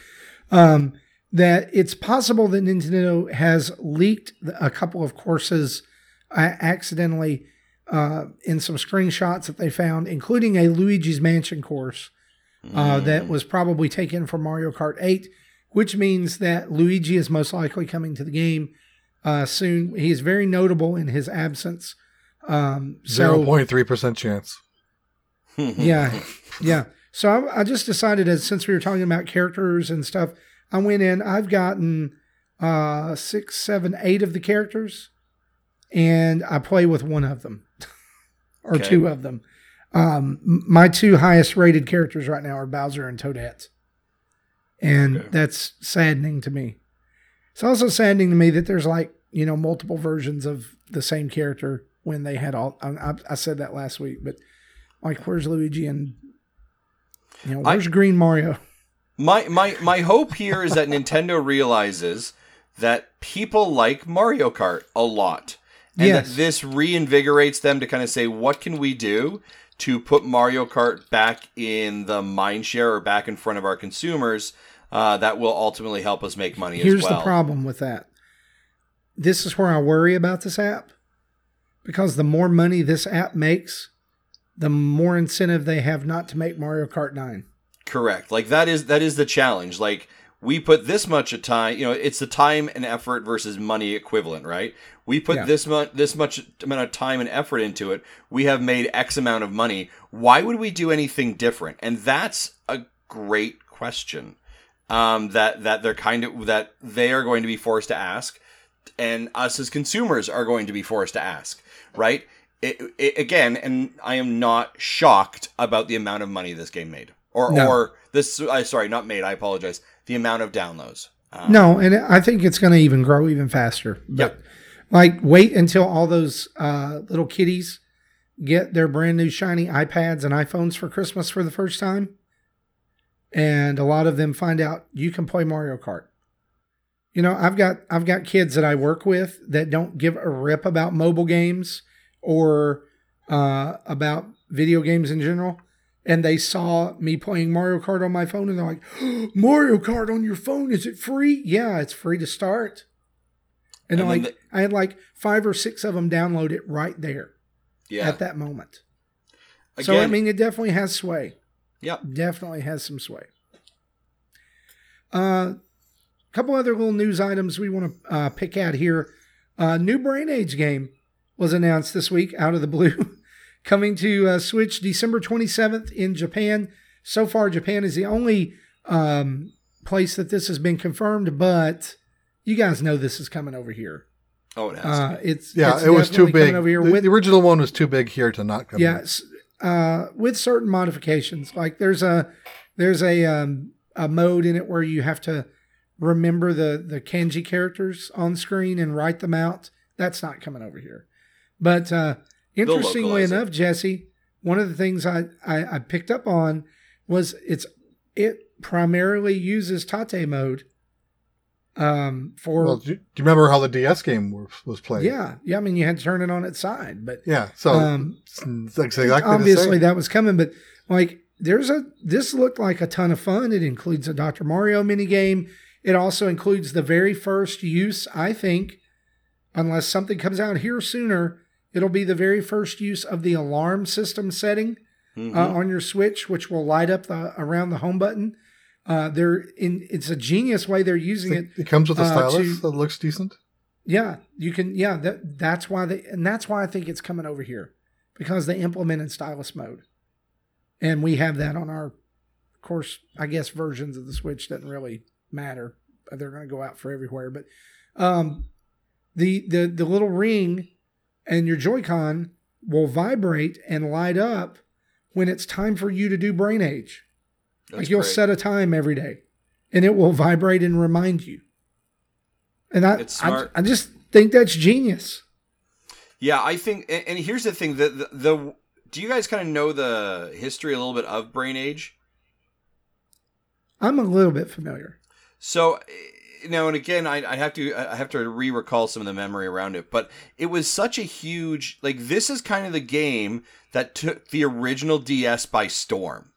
Um, that it's possible that Nintendo has leaked a couple of courses uh, accidentally uh, in some screenshots that they found, including a Luigi's Mansion course uh, that was probably taken from Mario Kart 8, which means that Luigi is most likely coming to the game uh, soon. He is very notable in his absence. Um, Zero so, point three percent chance. yeah, yeah. So I, I just decided, as since we were talking about characters and stuff, I went in. I've gotten uh, six, seven, eight of the characters, and I play with one of them or Okay. two of them. Um, my two highest rated characters right now are Bowser and Toadette, and Okay. that's saddening to me. It's also saddening to me that there's like you know multiple versions of the same character when they had all. I, I, I said that last week, but like, where's Luigi and you know I- where's Green Mario? My my my hope here is that Nintendo realizes that people like Mario Kart a lot. And Yes. that this reinvigorates them to kind of say, what can we do to put Mario Kart back in the mind share or back in front of our consumers uh, that will ultimately help us make money Here's as well. the problem with that. This is where I worry about this app because the more money this app makes, the more incentive they have not to make Mario Kart 9. Correct. Like that is that is the challenge. Like we put this much of time, you know, it's the time and effort versus money equivalent, right? We put Yeah. this much this much amount of time and effort into it. We have made X amount of money. Why would we do anything different? And that's a great question. Um, that that they're kind of that they are going to be forced to ask, and us as consumers are going to be forced to ask, right? It, it, again, and I am not shocked about the amount of money this game made, or No. or this. I sorry, not made. I apologize. The amount of downloads. Um, No, and I think it's going to even grow even faster. But Yep. like, wait until all those uh, little kitties get their brand new shiny iPads and iPhones for Christmas for the first time, and a lot of them find out you can play Mario Kart. You know, I've got I've got kids that I work with that don't give a rip about mobile games or uh, about video games in general. And they saw me playing Mario Kart on my phone and they're like, Mario Kart on your phone, is it free? Yeah, it's free to start. And, And like I had like five or six of them download it right there Yeah. at that moment. Again, so I mean, it definitely has sway. Yep. Definitely has some sway. A uh, couple other little news items we want to uh, pick out here. Uh, new Brain Age game was announced this week out of the blue, coming to uh, Switch December 27th in Japan. So far, Japan is the only um, place that this has been confirmed, but you guys know this is coming over here. oh, it has. Uh, it's Yeah, it's it was too big. over here The, with the original one was too big here to not come. in. Yes, uh, with certain modifications. Like there's a there's a um, a mode in it where you have to remember the the kanji characters on screen and write them out. That's not coming over here. But uh, interestingly localize it. enough, Jesse, one of the things I, I I picked up on was it's it primarily uses tate mode. Um, for Well, do, you- remember how the DS game was, was played? yeah, yeah. I mean, you had to turn it on its side, but Yeah. So um, it's exactly obviously that was coming, but like there's a this looked like a ton of fun. It includes a Dr. Mario mini game. It also includes the very first use, I think, unless something comes out here sooner, it'll be the very first use of the alarm system setting Mhm. uh, on your Switch, which will light up the around the home button. Uh, they're in. It's a genius way they're using it. It, it comes with a uh, stylus to- that looks decent. Yeah, you can. Yeah, that that's why they and that's why I think it's coming over here because they implemented stylus mode, and we have that on our, of course, I guess versions of the Switch doesn't really matter. They're going to go out for everywhere, but um, the the the little ring and your Joy-Con will vibrate and light up when it's time for you to do Brain Age. That's like you'll great. set a time every day, and it will vibrate and remind you. And I, I, smart. I just think that's genius. Yeah, I think, and, and here's the thing: the, the the do you guys kind of know the history a little bit of Brain Age? I'm a little bit familiar. So now and again, I, I have to I have to re-recall some of the memory around it, but it was such a huge like this is kind of the game that took the original DS by storm.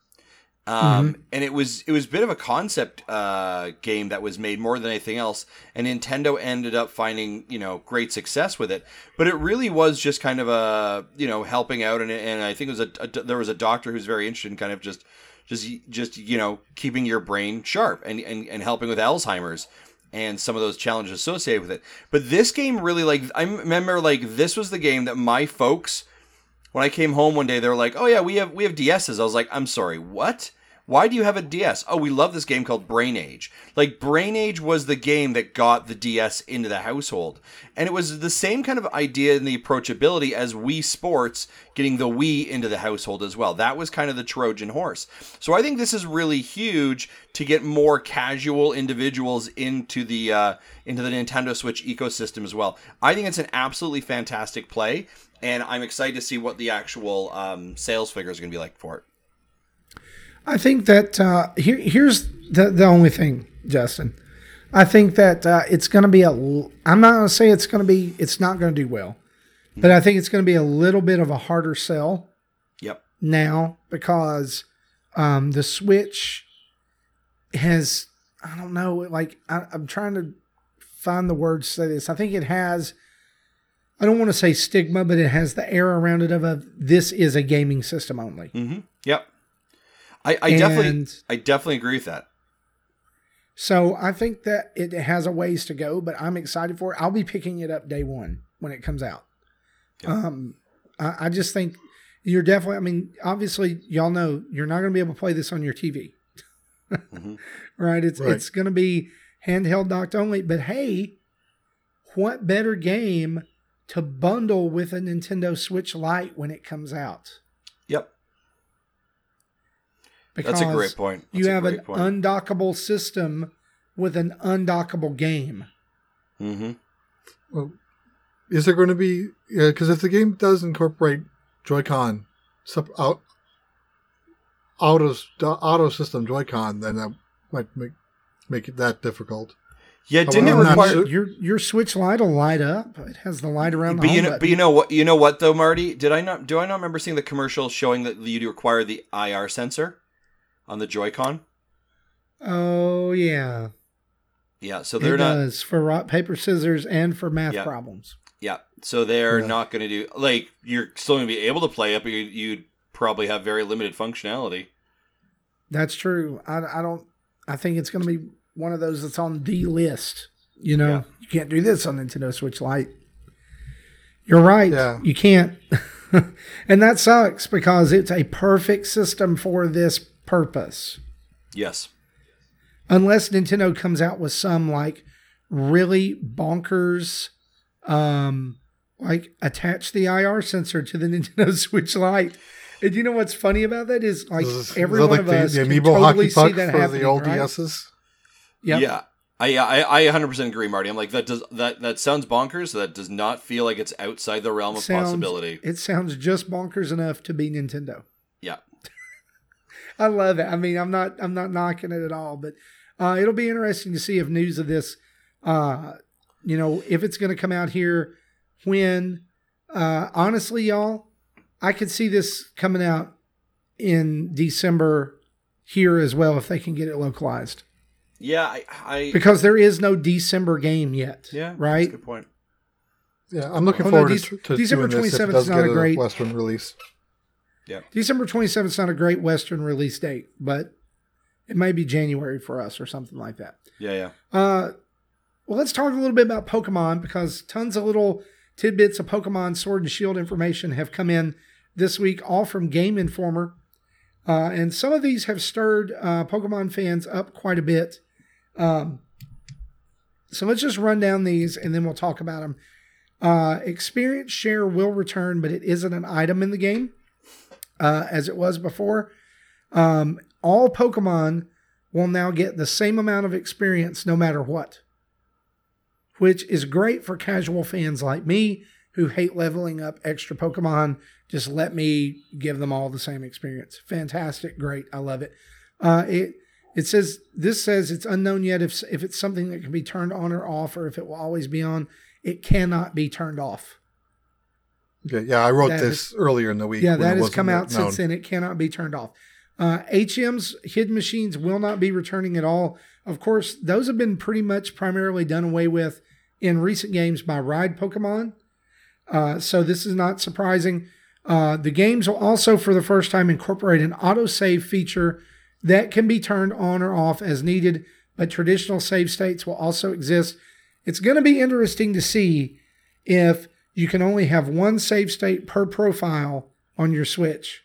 Um, and it was it was a bit of a concept uh, game that was made more than anything else, and Nintendo ended up finding you know great success with it. But it really was just kind of a you know helping out, and, and I think it was a, a there was a doctor who's very interested in kind of just just just you know keeping your brain sharp and and, and helping with Alzheimer's and some of those challenges associated with it. But this game really like I remember like this was the game that my folks when I came home one day they were like, "Oh yeah, we have we have DSs." I was like, "I'm sorry, what?" Why do you have a DS? Oh, we love this game called Brain Age. Like Brain Age was the game that got the DS into the household. And it was the same kind of idea in the approachability as Wii Sports getting the Wii into the household as well. That was kind of the Trojan horse. So I think this is really huge to get more casual individuals into the uh, into the Nintendo Switch ecosystem as well. I think it's an absolutely fantastic play, and I'm excited to see what the actual um, sales figures are going to be like for it. I think that uh, here here's the the only thing, Justin. I think that uh, it's going to be a. I'm not going to say it's going to be. It's not going to do well, but I think it's going to be a little bit of a harder sell Yep. now because um, the Switch has. I don't know. Like I, I'm trying to find the words to say this. I think it has. I don't want to say stigma, but it has the air around it of a this is a gaming system only. Mm-hmm. Yep. I, I definitely And- I definitely agree with that. So I think that it has a ways to go, but I'm excited for it. I'll be picking it up day one when it comes out. Um, I, I just think you're definitely. I mean, obviously, y'all know you're not going to be able to play this on your TV, Mhm. right? It's Right. it's going to be handheld docked only. But hey, what better game to bundle with a Nintendo Switch Lite when it comes out? Yep. That's a great point. That's you have an point. undockable system with an undockable game. mm-hmm. Well, is there going to be? Because if the game does incorporate Joy-Con sup- out auto auto system Joy-Con, then that might make make it that difficult. Yeah, didn't it require? sure- Your your Switch Lite will light up. It has the light around the But home you know, button. but you know what? You know what though, Marty? Did I not? Do I not remember seeing the commercial showing that you require the IR sensor on the Joy-Con? oh yeah, Yeah, so It they're not. does for rock, paper, scissors, and for math Yeah. problems. Yeah, so they're Yeah. not going to do like you're still going to be able to play it, but you, you'd probably have very limited functionality. That's true. I, I don't. I think it's going to be one of those that's on the list. You know, Yeah. you can't do this on Nintendo Switch Lite. You're right. Yeah. You can't. and that sucks because it's a perfect system for this purpose. Yes. Unless Nintendo comes out with some like really bonkers um like attach the IR sensor to the Nintendo Switch Lite. And you know what's funny about that is like Is every is one like of the, us the can amiibo totally see that for happening, the old right? DSs. Yep. Yeah. I, yeah, I, I 100% agree, Marty. I'm like that does that that sounds bonkers. That does not feel like it's outside the realm of Sounds- possibility. It sounds just bonkers enough to be Nintendo. Yeah. I love it. I mean, I'm not I'm not knocking it at all, but uh, it'll be interesting to see if news of this, uh, you know, if it's going to come out here when. Uh, honestly, y'all, I could see this coming out in December here as well if they can get it localized Yeah, I, I because there is no December game yet. yeah, that's a right. good point. Yeah, I'm looking Oh, no, forward to, to December doing this if it 27th does is not get a a great- Western release. December 27th is not a great Western release date, but it may be January for us or something like that. Yeah, yeah. Uh, well, let's talk a little bit about Pokemon because tons of little tidbits of Pokemon Sword and Shield information have come in this week, all from Game Informer. Uh, and some of these have stirred uh, Pokemon fans up quite a bit. Um, so let's just run down these and then we'll talk about them. Uh, experience share will return, but it isn't an item in the game uh, as it was before. Um, all Pokemon will now get the same amount of experience no matter what, which is great for casual fans like me who hate leveling up extra Pokemon. Just let me give them all the same experience. Fantastic, great, I love it. Uh, it it says this says it's unknown yet if if it's something that can be turned on or off, or if it will always be on. It cannot be turned off. Okay, yeah, I wrote That this earlier in the week. Yeah, that has come out since known. then. It cannot be turned off. Uh, HM's hidden machines will not be returning at all. Of course, those have been pretty much primarily done away with in recent games by Ride Pokemon. Uh, so this is not surprising. Uh, the games will also, for the first time, incorporate an autosave feature that can be turned on or off as needed, but traditional save states will also exist. It's going to be interesting to see if you can only have one save state per profile on your Switch,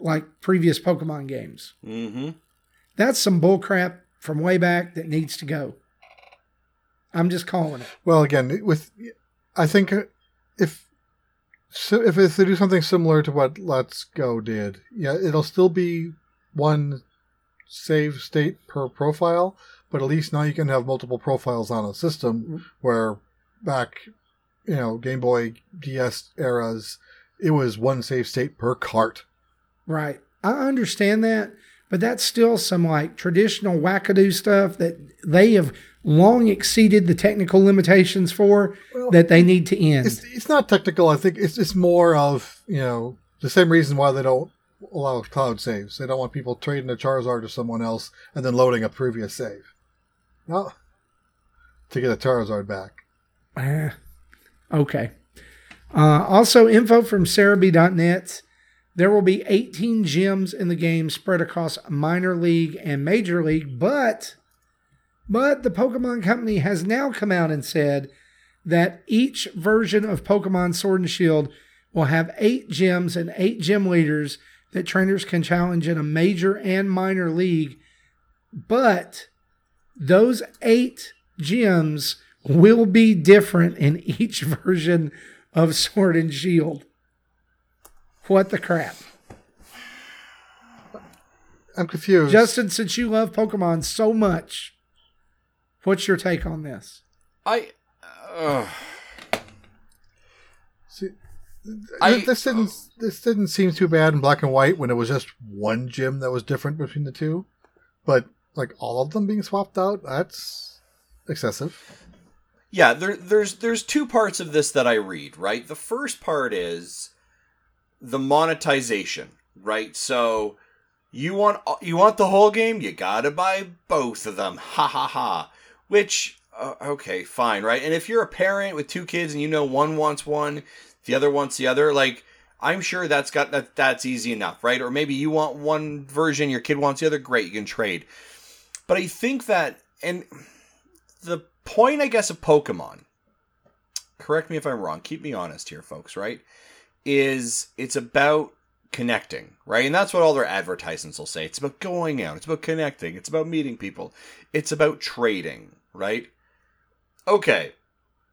like previous Pokemon games. Mm-hmm. That's some bullcrap from way back that needs to go. I'm just calling it. Well, again, with I think uh, if so if it's, they do something similar to what Let's Go did, yeah, it'll still be one save state per profile, but at least now you can have multiple profiles on a system where back, you know, Game Boy DS eras, it was one save state per cart. Right. I understand that, but that's still some like traditional wackadoo stuff that they have long exceeded the technical limitations for Well, that they need to end. It's it's not technical. I think it's it's more of you know the same reason why they don't allow cloud saves. They don't want people trading a Charizard to someone else and then loading a previous save. No, to get a Charizard back. Eh, okay. Uh, also, info from Serebii.net. There will be 18 gyms in the game spread across minor league and major league, but but the Pokemon Company has now come out and said that each version of Pokemon Sword and Shield will have eight gyms and eight gym leaders that trainers can challenge in a major and minor league. But those eight gyms will be different in each version of Sword and Shield. What the crap? I'm confused. Justin, since you love Pokemon so much, what's your take on this? I. Uh, See, I- this didn't this didn't seem too bad in black and white when it was just one gym that was different between the two, but like all of them being swapped out, that's excessive. Yeah, there, there's there's two parts of this that I read. Right, the first part is the monetization. Right, so you want you want the whole game, you gotta buy both of them. Ha ha ha. Which uh, okay, fine, right? And if you're a parent with two kids and you know one wants one, the other wants the other, like I'm sure that's got that that's easy enough, right? Or maybe you want one version, your kid wants the other, great, you can trade. But I think that and the point I guess of Pokemon, correct me if I'm wrong, keep me honest here, folks, right? Is it's about connecting, right? And that's what all their advertisements will say. It's about going out, it's about connecting, it's about meeting people, it's about trading, right? Okay.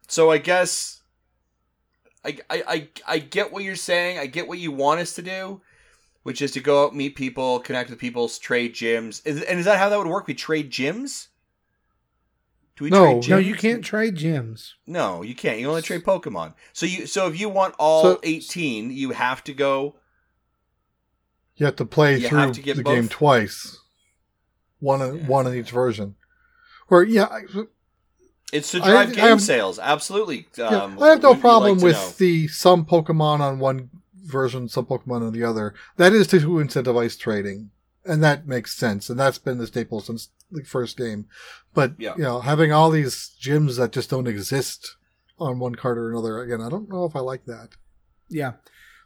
So I guess I, I, I, get what you're saying. I get what you want us to do, which is to go out, meet people, connect with people, trade gyms. Is, and is that how that would work? We trade gyms? Do we no? No, you can't trade gems. No, you can't. You only trade Pokemon. So you so if you want all so, 18, you have to go You have to play through the both? game twice. One yeah. one in each version. Or yeah, it's to drive I, game I have, sales. Absolutely. Um, I have no problem like with know. the some Pokemon on one version, some Pokemon on the other. That is to incentivize trading, and that makes sense. And that's been the staple since the first game. But yeah. you know, having all these gyms that just don't exist on one card or another, again, I don't know if I like that. Yeah.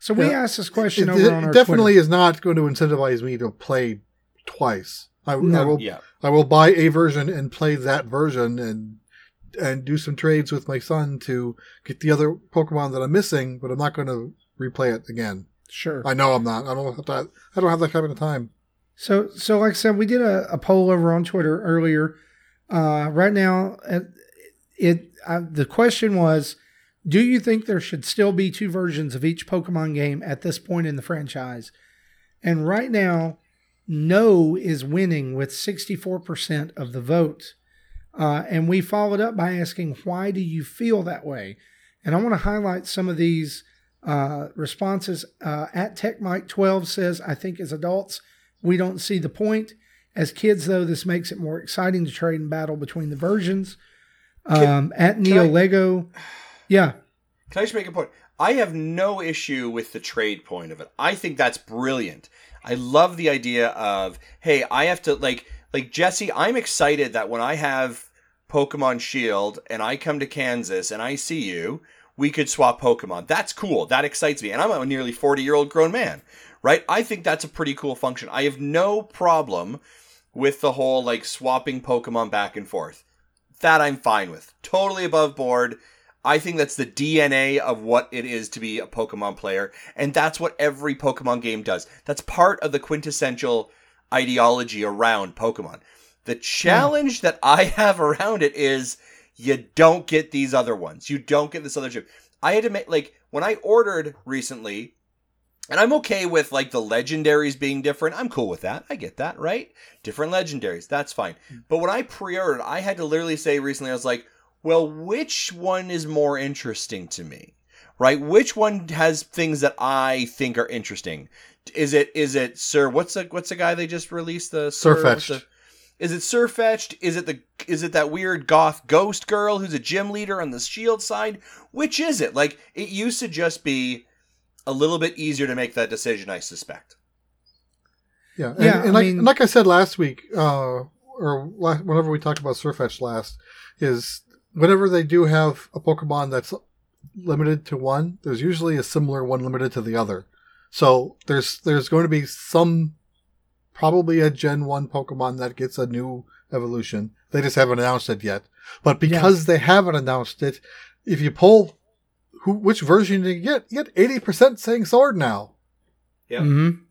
So we yeah, asked this question it, over it, on our definitely Twitter. is not going to incentivize me to play twice. I, no. I will. Yeah. I will buy a version and play that version and and do some trades with my son to get the other Pokemon that I'm missing, but I'm not going to replay it again. Sure. I know I'm not. I don't have that. I don't have that kind of time. So, so like I said, we did a, a poll over on Twitter earlier. Uh, right now, it, it uh, the question was, do you think there should still be two versions of each Pokemon game at this point in the franchise? And right now, no is winning with 64% of the vote. Uh, and we followed up by asking, why do you feel that way? And I want to highlight some of these uh, responses. Uh, at TechMike12 says, I think as adults, we don't see the point. As kids, though, this makes it more exciting to trade and battle between the versions. Um, can, at Neo I, Lego, yeah. Can I just make a point? I have no issue with the trade point of it. I think that's brilliant. I love the idea of, hey, I have to like like Jesse, I'm excited that when I have Pokemon Shield and I come to Kansas and I see you, we could swap Pokemon. That's cool. That excites me. And I'm a nearly 40 year old grown man, right? I think that's a pretty cool function. I have no problem with the whole like swapping Pokemon back and forth. That I'm fine with. Totally above board. I think that's the DNA of what it is to be a Pokemon player. And that's what every Pokemon game does. That's part of the quintessential ideology around Pokemon. The hmm. challenge that I have around it is you don't get these other ones. You don't get this other chip. I had to make like when I ordered recently, and I'm okay with like the legendaries being different. I'm cool with that. I get that, right? Different legendaries. That's fine. Hmm. But when I pre-ordered, I had to literally say recently, I was like, well, which one is more interesting to me? Right? Which one has things that I think are interesting? Is it is it Sir? What's the what's the guy they just released? The Sirfetch'd. Is it Sirfetch'd? Is it the is it that weird goth ghost girl who's a gym leader on the shield side? Which is it? Like it used to just be a little bit easier to make that decision, I suspect. Yeah, and, yeah. And like, mean, like I said last week, uh, or whenever we talked about Sirfetch'd last, is whenever they do have a Pokemon that's limited to one, there's usually a similar one limited to the other. So there's there's going to be some probably a Gen 1 Pokemon that gets a new evolution. They just haven't announced it yet. But because yeah. they haven't announced it, if you pull who which version do you get? You get 80% saying sword now. Yeah. Mm-hmm.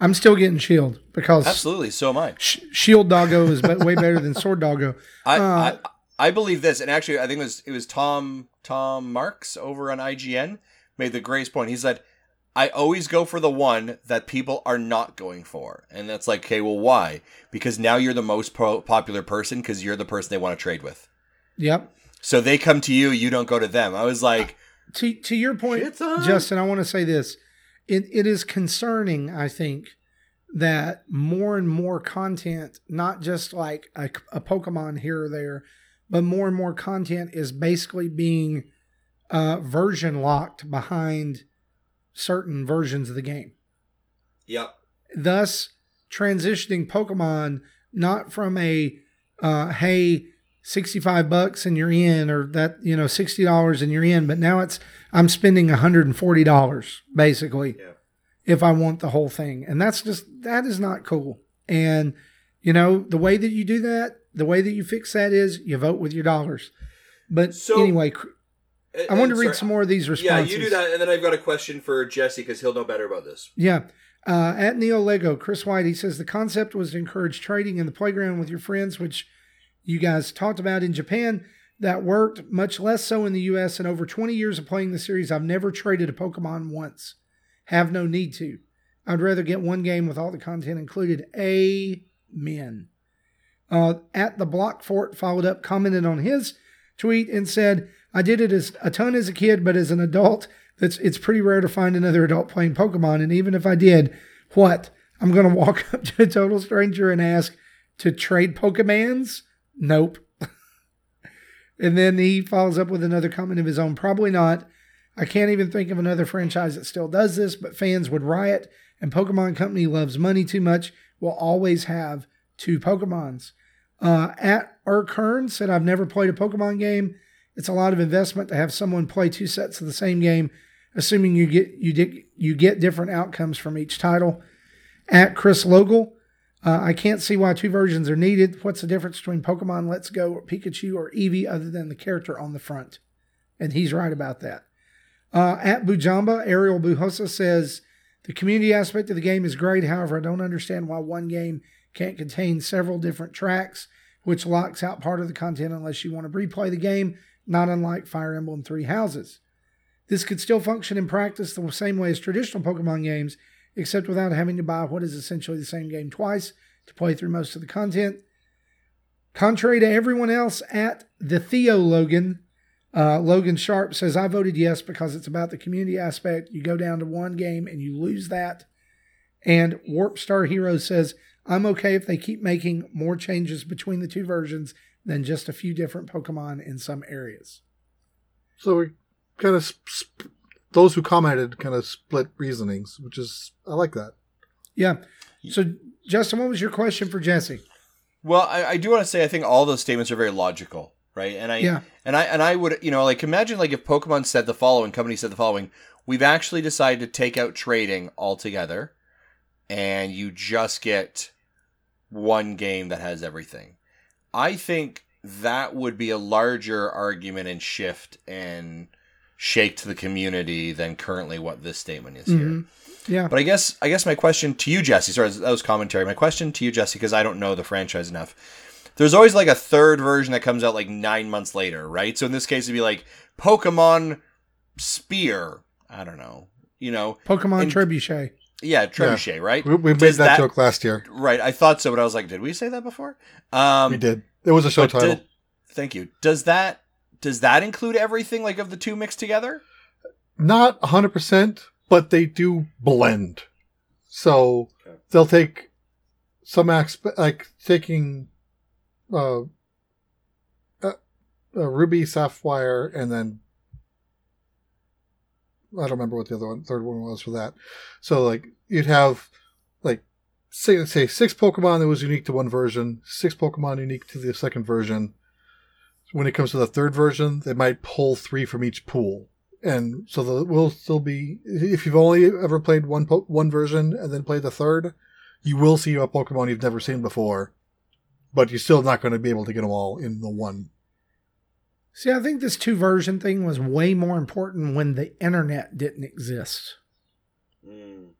I'm still getting Shield because absolutely so am I. Sh- Shield Doggo is way better than Sword Doggo. I, uh, I I believe this, and actually I think it was it was Tom Tom Marks over on IGN made the greatest point. He said I always go for the one that people are not going for. And that's like, okay, well, why? Because now you're the most pro- popular person because you're the person they want to trade with. Yep. So they come to you, you don't go to them. I was like, to to your point, Justin, I want to say this. It it is concerning, I think, that more and more content, not just like a, a Pokemon here or there, but more and more content is basically being uh, version locked behind certain versions of the game. Yep. Thus, transitioning Pokemon not from a uh, hey 65 bucks and you're in or that you know $60 and you're in but now it's i'm spending $140 basically Yeah. if i want the whole thing and that's just that is not cool and you know the way that you do that the way that you fix that is you vote with your dollars but So- anyway cr- i want to read some more of these responses Yeah, you do that, and then I've got a question for Jesse because he'll know better about this. Yeah. Uh, at Neo Lego, Chris White, he says the concept was to encourage trading in the playground with your friends, which you guys talked about in Japan. That worked, much less so in the US. In over 20 years of playing the series, I've never traded a Pokemon once. Have no need to. I'd rather get one game with all the content included. Amen. Uh, at the Block Fort followed up, commented on his tweet and said, I did it as a ton as a kid, but as an adult, it's it's pretty rare to find another adult playing Pokemon. And even if I did, what? I'm gonna walk up to a total stranger and ask to trade Pokemans? Nope. and then he follows up with another comment of his own. Probably not. I can't even think of another franchise that still does this, but fans would riot, and Pokemon Company loves money too much. Will always have two Pokemons. Uh, at Urkern said, I've never played a Pokemon game. It's a lot of investment to have someone play two sets of the same game, assuming you get you di- you get different outcomes from each title. At Chris Logal, uh, I can't see why two versions are needed. What's the difference between Pokemon Let's Go or Pikachu or Eevee other than the character on the front? And he's right about that. Uh, at Bujamba, Ariel Bujosa says the community aspect of the game is great. However, I don't understand why one game can't contain several different tracks, which locks out part of the content unless you want to replay the game, not unlike Fire Emblem Three Houses. This could still function in practice the same way as traditional Pokemon games, except without having to buy what is essentially the same game twice to play through most of the content. Contrary to everyone else at the Theo Logan, uh, Logan Sharp says, I voted yes because it's about the community aspect. You go down to one game and you lose that. And Warp Star Hero says, I'm okay if they keep making more changes between the two versions than just a few different Pokemon in some areas. So we kind of sp- sp- those who commented kind of split reasonings, which is I like that. Yeah. So, Justin, what was your question for Jesse? Well, I, I do want to say I think all those statements are very logical, right? And I Yeah. and I and I would you know like imagine like if Pokemon said the following, company said the following, we've actually decided to take out trading altogether, and you just get one game that has everything. I think that would be a larger argument and shift and shake to the community than currently what this statement is here. Mhm. Yeah. But I guess I guess my question to you, Jesse, sorry, that was commentary. My question to you, Jesse, because I don't know the franchise enough. There's always like a third version that comes out like nine months later, right? So in this case, it'd be like Pokemon Spear. I don't know. You know, Pokemon And- Trebuchet. yeah, Trebuchet, right? We, we made that, that- joke last year. Right. I thought so, but I was like, did we say that before? Um, we did. It was a show title. did- thank you. Does that does that include everything like of the two mixed together? Not 100%, but they do blend. So Okay. they'll take some aspect, like taking uh, uh, uh, Ruby, Sapphire, and then I don't remember what the other one, third one was for that. So like you'd have like say say six Pokemon that was unique to one version, six Pokemon unique to the second version. When it comes to the third version, they might pull three from each pool and so there will still be if you've only ever played one po- one version and then played the third, you will see a Pokemon you've never seen before, but you're still not going to be able to get them all in the one. See, I think this two version thing was way more important when the internet didn't exist. Hmm.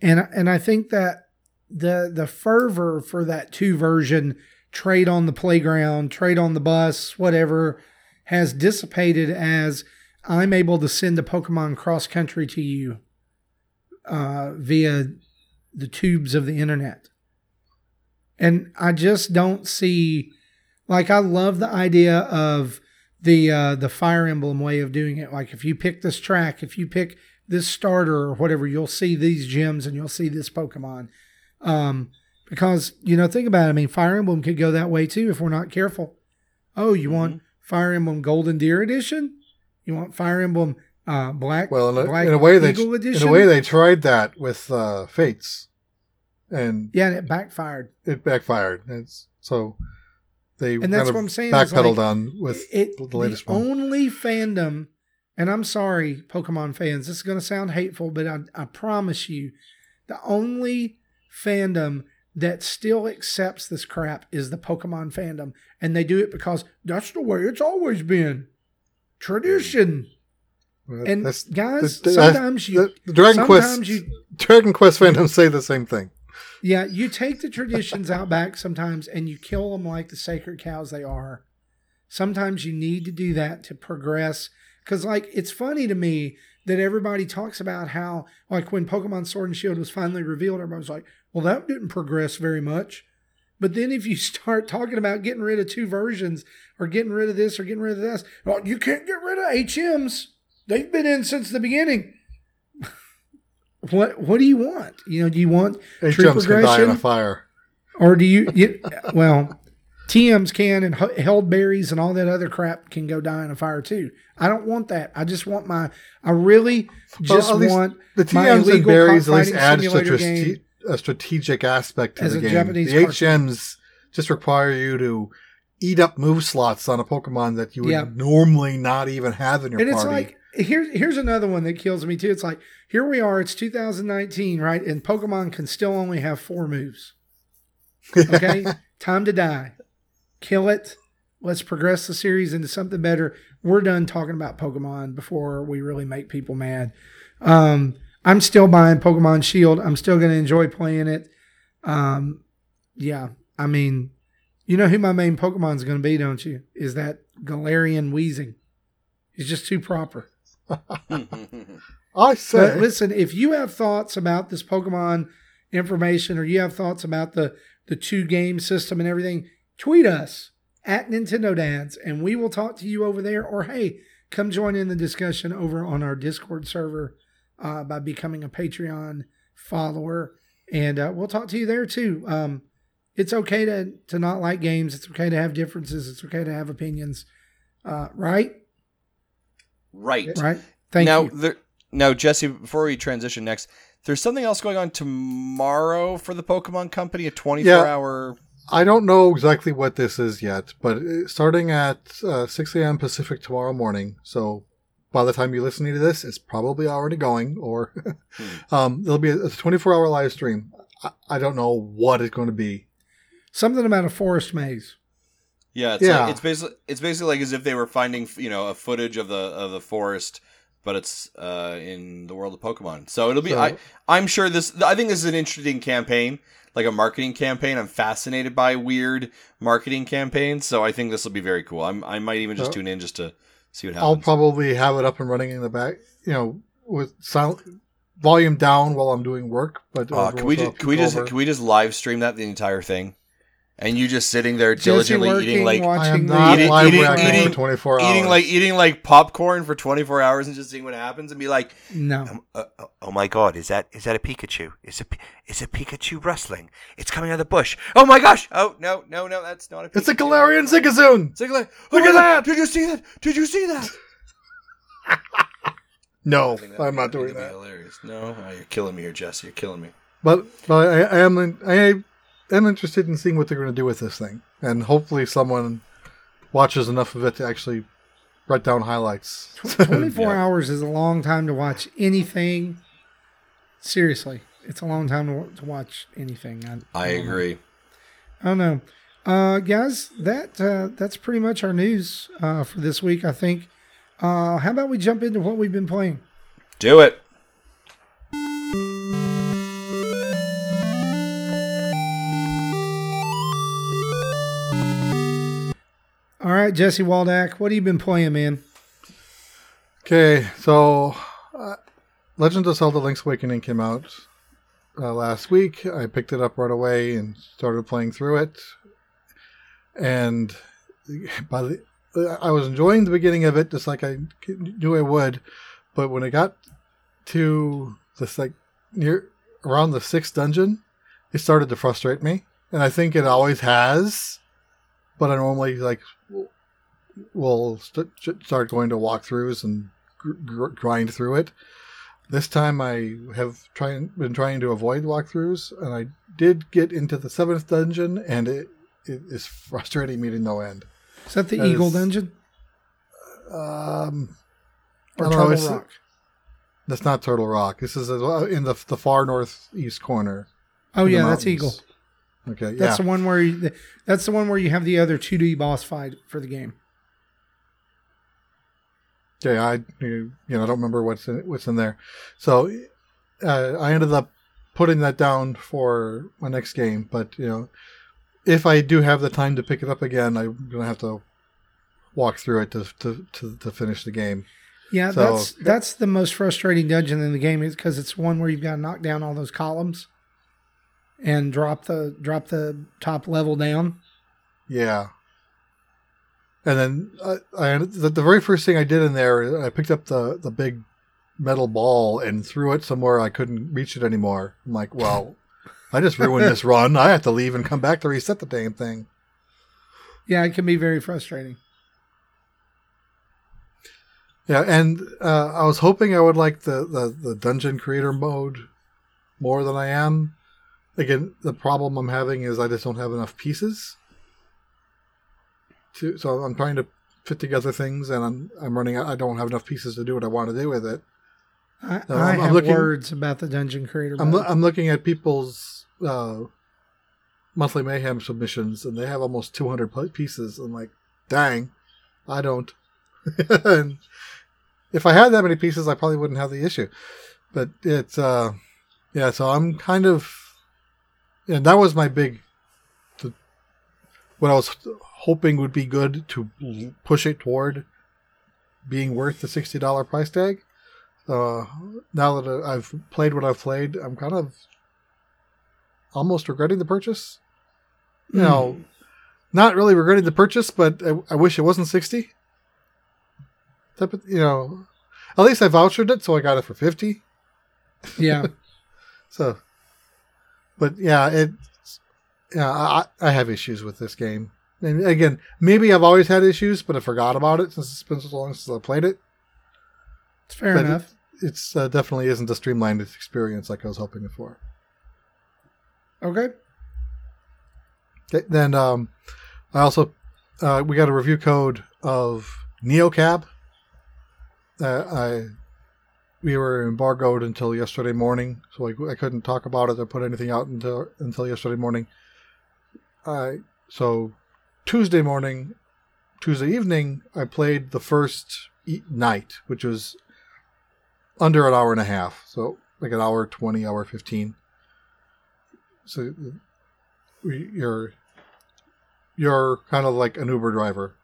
And and I think that the the fervor for that two version trade on the playground, trade on the bus, whatever has dissipated as I'm able to send a Pokemon cross country to you uh, via the tubes of the internet. And I just don't see like I love the idea of the uh, the Fire Emblem way of doing it. Like if you pick this track, if you pick this starter or whatever, you'll see these gems and you'll see this Pokemon. Um, because you know, think about it. I mean, Fire Emblem could go that way too if we're not careful. Oh, you want Fire Emblem Golden Deer Edition? You want Fire Emblem uh, Black? Well, in a, Black in a way they Eagle in a way they tried that with uh, Fates, and yeah, and it backfired. it backfired. It's so they And that's kind of what I'm saying is, backpedaled like, on with it, the latest the one. only fandom, and I'm sorry, Pokemon fans, this is going to sound hateful, but I, I promise you, the only fandom that still accepts this crap is the Pokemon fandom, and they do it because that's the way it's always been, tradition. And That's- guys, that's- sometimes you, Dragon Quest sometimes you, Dragon Quest fandoms say the same thing. yeah, you take the traditions out back sometimes and you kill them like the sacred cows they are. Sometimes you need to do that to progress. Because, like, it's funny to me that everybody talks about how, like, when Pokemon Sword and Shield was finally revealed, everybody was like, well, that didn't progress very much. But then if you start talking about getting rid of two versions or getting rid of this or getting rid of this, well, you can't get rid of HMs. They've been in since the beginning. what What do you want? You know, do you want true HMs can die in a fire. or do you, you well tms can and held berries and all that other crap can go die in a fire too i don't want that i just want my i really just least want The TMs and berries at least adds to game. A strategic aspect to As the game. Japanese the cartoon. HMs just require you to eat up move slots on a Pokemon that you would Yeah. normally not even have in your and it's like here's here's another one that kills me too. It's like here we are it's 2019 right? And pokemon can still only have four moves. Okay? Time to die. Kill it. Let's progress the series into something better. We're done talking about pokemon before we really make people mad. Um i'm still buying pokemon shield. I'm still going to enjoy playing it. Um yeah i mean you know who my main Pokemon is going to be don't you? Is that galarian Weezing he's just too proper. I say, but listen, if you have thoughts about this Pokemon information or you have thoughts about the the two game system and everything, tweet us at Nintendo Dads and we will talk to you over there. Or hey, come join in the discussion over on our Discord server uh, by becoming a Patreon follower, and uh, we'll talk to you there too. Um, it's okay to to not like games. It's okay to have differences. It's okay to have opinions. Uh, right? right. Right. Thank now, you. There, now, Jesse, before we transition next, there's something else going on tomorrow for the Pokemon Company, a 24 Yeah. hour. I don't know exactly what this is yet, but starting at uh, 6 a.m. Pacific tomorrow morning. So by the time you're listening to this, it's probably already going, or um, there'll be a, a 24 hour live stream. I, I don't know what it's going to be. Something about a forest maze. Yeah, it's, Yeah. Like, it's basically it's basically like as if they were finding you know a footage of the of the forest, but it's uh, in the world of Pokemon. So it'll be. So- I I'm sure this. I think this is an interesting campaign, like a marketing campaign. I'm fascinated by weird marketing campaigns, so I think this will be very cool. I'm I might even just So- tune in just to see what I'll probably have it up and running in the back, you know, with sound volume down while I'm doing work. But Uh, can we just can we just keep can we just live stream that the entire thing, and you just sitting there Jesse diligently working, eating like over. I watching am not Eating- eating- eating- for 24 hours. eating like eating like popcorn for 24 hours and just seeing what happens and be like, No. Uh, oh my god, is that is that a Pikachu? Is a is a Pikachu rustling? It's coming out of the bush. oh my gosh, oh no no no that's not a. It's a Pikachu. Galarian Zigzagoon! It's a Look oh at my that! Did you see that? Did you see that? No, I think that- I'm not doing that'd that. Hilarious. No, oh, you're killing me here, Jesse. You're killing me. But but I, I am I am interested in seeing what they're going to do with this thing, and hopefully someone watches enough of it to actually write down highlights. 24 Yeah. hours is a long time to watch anything. Seriously, it's a long time to, to watch anything. I, I don't know. agree. I don't know. Uh, guys, that uh, that's pretty much our news uh, for this week, I think. Uh, how about we jump into what we've been playing? Do it. All right, Jesse Waldack, what have you been playing, man? Okay, so uh, Legend of Zelda: Link's Awakening came out uh, last week. I picked it up right away and started playing through it. And by the, I was enjoying the beginning of it, just like I knew I would. But when it got to this, like near around the sixth dungeon, it started to frustrate me, and I think it always has. But I normally like will st- start going to walkthroughs and gr- gr- grind through it. This time I have trying been trying to avoid walkthroughs, and I did get into the seventh dungeon, and it it is frustrating me to no end. Is that the That Eagle is- Dungeon Um, or don't know, Turtle Rock? that's not Turtle Rock. This is in the the far northeast corner. Oh yeah, that's. Eagle. Okay, yeah. That's the one where you, that's the one where you have the other 2D boss fight for the game. Yeah, I you know I don't remember what's in what's in there. So uh, I ended up putting that down for my next game. But you know, if I do have the time to pick it up again, I'm gonna have to walk through it to to to, to finish the game. Yeah, So- that's that's the most frustrating dungeon in the game is because it's one where you've got to knock down all those columns and drop the drop the top level down. Yeah. And then I, I the, the very first thing I did in there, I picked up the the big metal ball and threw it somewhere I couldn't reach it anymore. I'm like, well, I just ruined this run. I have to leave and come back to reset the damn thing. Yeah, it can be very frustrating. Yeah, and uh, I was hoping I would like the, the, the dungeon creator mode more than I am. Again, the problem I'm having is I just don't have enough pieces. To, so I'm trying to fit together things, and I'm I'm running. out. I don't have enough pieces to do what I want to do with it. I, No, I I'm- have looking- words about the dungeon creator. I'm lo- I'm looking at people's uh, monthly mayhem submissions, and they have almost 200 pieces. I'm like, dang, I don't. and if I had that many pieces, I probably wouldn't have the issue. But it's uh, yeah. So I'm kind of, and that was my big. What I was hoping would be good to push it toward being worth the sixty dollar price tag. Uh, now that I've played what I've played, I'm kind of almost regretting the purchase. You know, not really regretting the purchase, but I, I wish it wasn't sixty. Type of, you know, at least I vouchered it, so I got it for fifty. yeah, So, but yeah, it. Yeah, I, I have issues with this game, and again, maybe I've always had issues, but I forgot about it since it's been so long since I played it. it's fair But enough. It's uh, definitely isn't a streamlined experience like I was hoping for. Okay. Okay, then um, I also uh, we got a review code of NeoCab. Uh, I we were embargoed until yesterday morning, so I, I couldn't talk about it or put anything out until until yesterday morning. I so Tuesday morning, Tuesday evening, I played the first e- night, which was under an hour and a half, so like an hour twenty, hour fifteen. So you're you're kind of like an Uber driver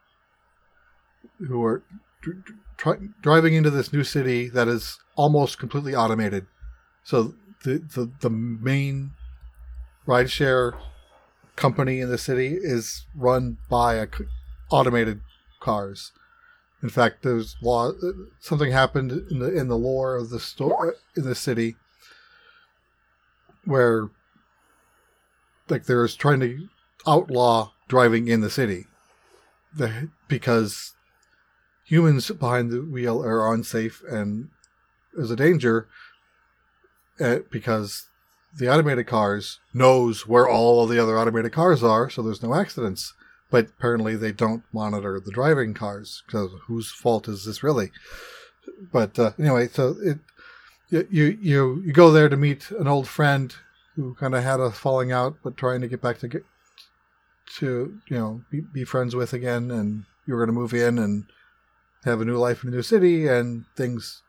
who are dr- dr- driving into this new city that is almost completely automated. So the the, the main rideshare company in the city is run by automated cars. In fact, there's law. Something happened in the in the lore of the store in the city where like there's trying to outlaw driving in the city the, because humans behind the wheel are unsafe and is a danger uh, because the automated cars knows where all of the other automated cars are so there's no accidents. But apparently they don't monitor the driving cars because whose fault is this really? But uh, anyway so it you you you go there to meet an old friend who kind of had a falling out, but trying to get back to get to you know be, be friends with again, and you were going to move in and have a new life in a new city, and things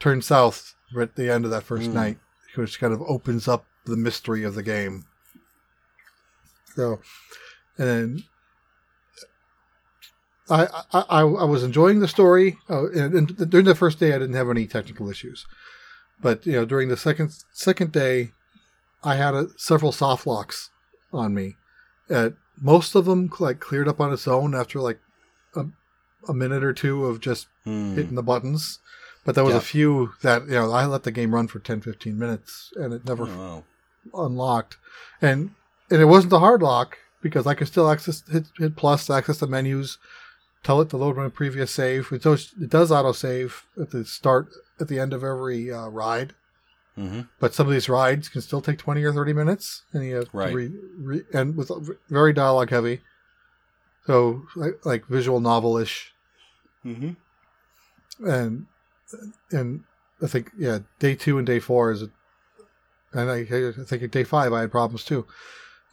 turn south at the end of that first Mm. night, which kind of opens up the mystery of the game. So, and. I, I, I I was enjoying the story, uh, and, and during the first day I didn't have any technical issues, but you know during the second second day, I had a, several soft locks on me. Uh, most of them like cleared up on its own after like a, a minute or two of just Hmm. hitting the buttons. But there was Yeah. a few that you know I let the game run for 10, 15 minutes and it never Oh, wow. unlocked, and and it wasn't a hard lock because I could still access hit, hit plus to access the menus, tell it to load my previous save. It does it does auto save at the start at the end of every uh, ride. Mm-hmm. but some of these rides can still take 20 or 30 minutes and you have to Right. re, re, and with very dialogue heavy so like, like visual novel-ish Mm-hmm. and and i think yeah day two and day four is and i, I think day five i had problems too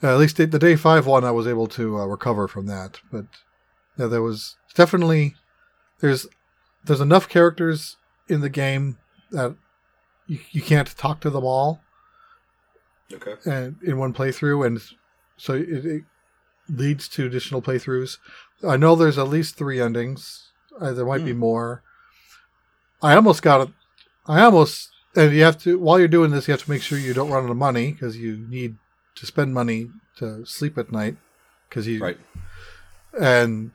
uh, at least the, the day five one i was able to uh, recover from that but yeah there was definitely there's there's enough characters in the game that you, you can't talk to them all Okay. and in one playthrough, and so it, it leads to additional playthroughs. I know there's at least three endings. Uh, there might be Hmm. more. I almost got it. I almost, and you have to while you're doing this, you have to make sure you don't run out of money because you need to spend money to sleep at night because you Right. and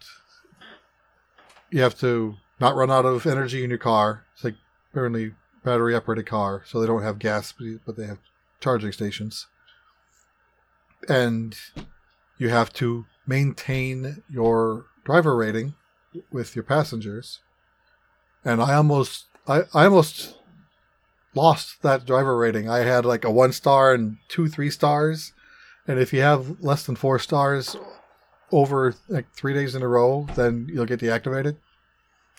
you have to not run out of energy in your car. It's like apparently battery operated car, so they don't have gas, but- but they have charging stations. And you have to maintain your driver rating with your passengers. And I almost, I, I almost lost that driver rating. I had like a one star and two three stars. And if you have less than four stars over like three days in a row, then you'll get deactivated.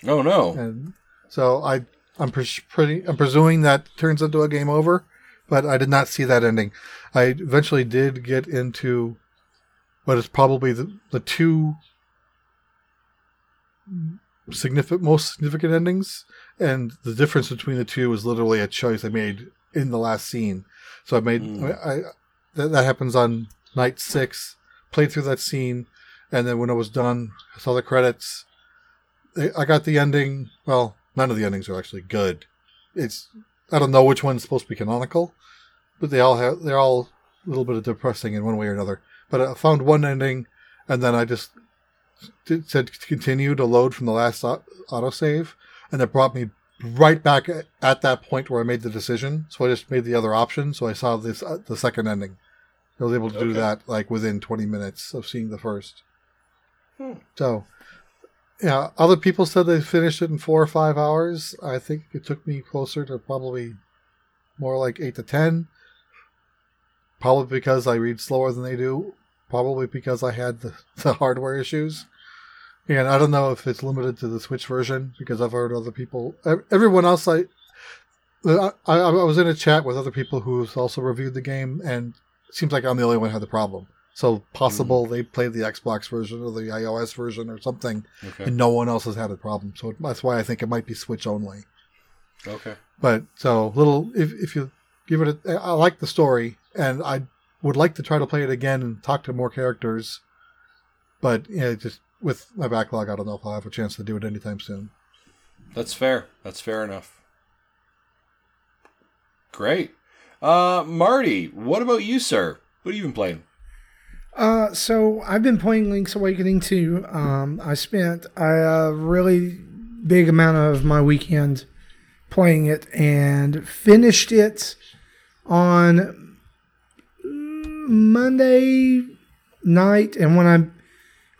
Oh no. And so I, I'm pres- pretty, I'm presuming that turns into a game over, but I did not see that ending. I eventually did get into what is probably the, the two significant, most significant endings, and the difference between the two was literally a choice I made in the last scene. So I made, Mm. I, I that, that happens on night six. Played through that scene, and then when I was done, I saw the credits. I I got the ending. Well, none of the endings are actually good. It's I don't know which one's supposed to be canonical, but they all have they're all a little bit of depressing in one way or another. But I found one ending, and then I just did, said to continue to load from the last au- autosave, and it brought me right back at, at that point where I made the decision. So I just made the other option. So I saw this uh, the second ending. I was able to do that like within 20 minutes of seeing the first. Hmm. So, yeah, other people said they finished it in four or five hours. I think it took me closer to probably more like eight to ten. Probably because I read slower than they do. Probably because I had the, the hardware issues. And I don't know if it's limited to the Switch version because I've heard other people, everyone else I, I, I was in a chat with other people who's also reviewed the game, and it seems like I'm the only one who had the problem. So possible hmm. they played the Xbox version or the iOS version or something, Okay. and no one else has had a problem. So that's why I think it might be Switch only. Okay. But so little, if if you give it, a, I like the story, and I would like to try to play it again and talk to more characters. But yeah, just with my backlog, I don't know if I'll have a chance to do it anytime soon. That's fair. That's fair enough. Great. Uh, Marty, what about you, sir? What have you been playing? Uh, so I've been playing Link's Awakening 2. Um, I spent a really big amount of my weekend playing it and finished it on Monday night. And when I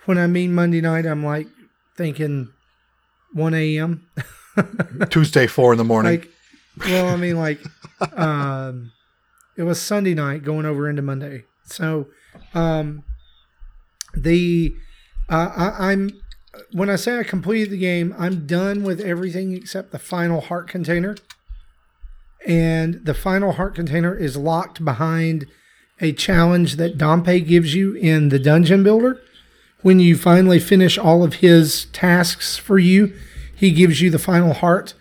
when I mean Monday night, I'm like thinking 1 a.m. Tuesday, four in the morning. like well i mean like um it was sunday night going over into monday so um the uh, I, i'm when i say i completed the game i'm done with everything except the final heart container and the final heart container is locked behind a challenge that Dampé gives you in the dungeon builder when you finally finish all of his tasks for you he gives you the final heart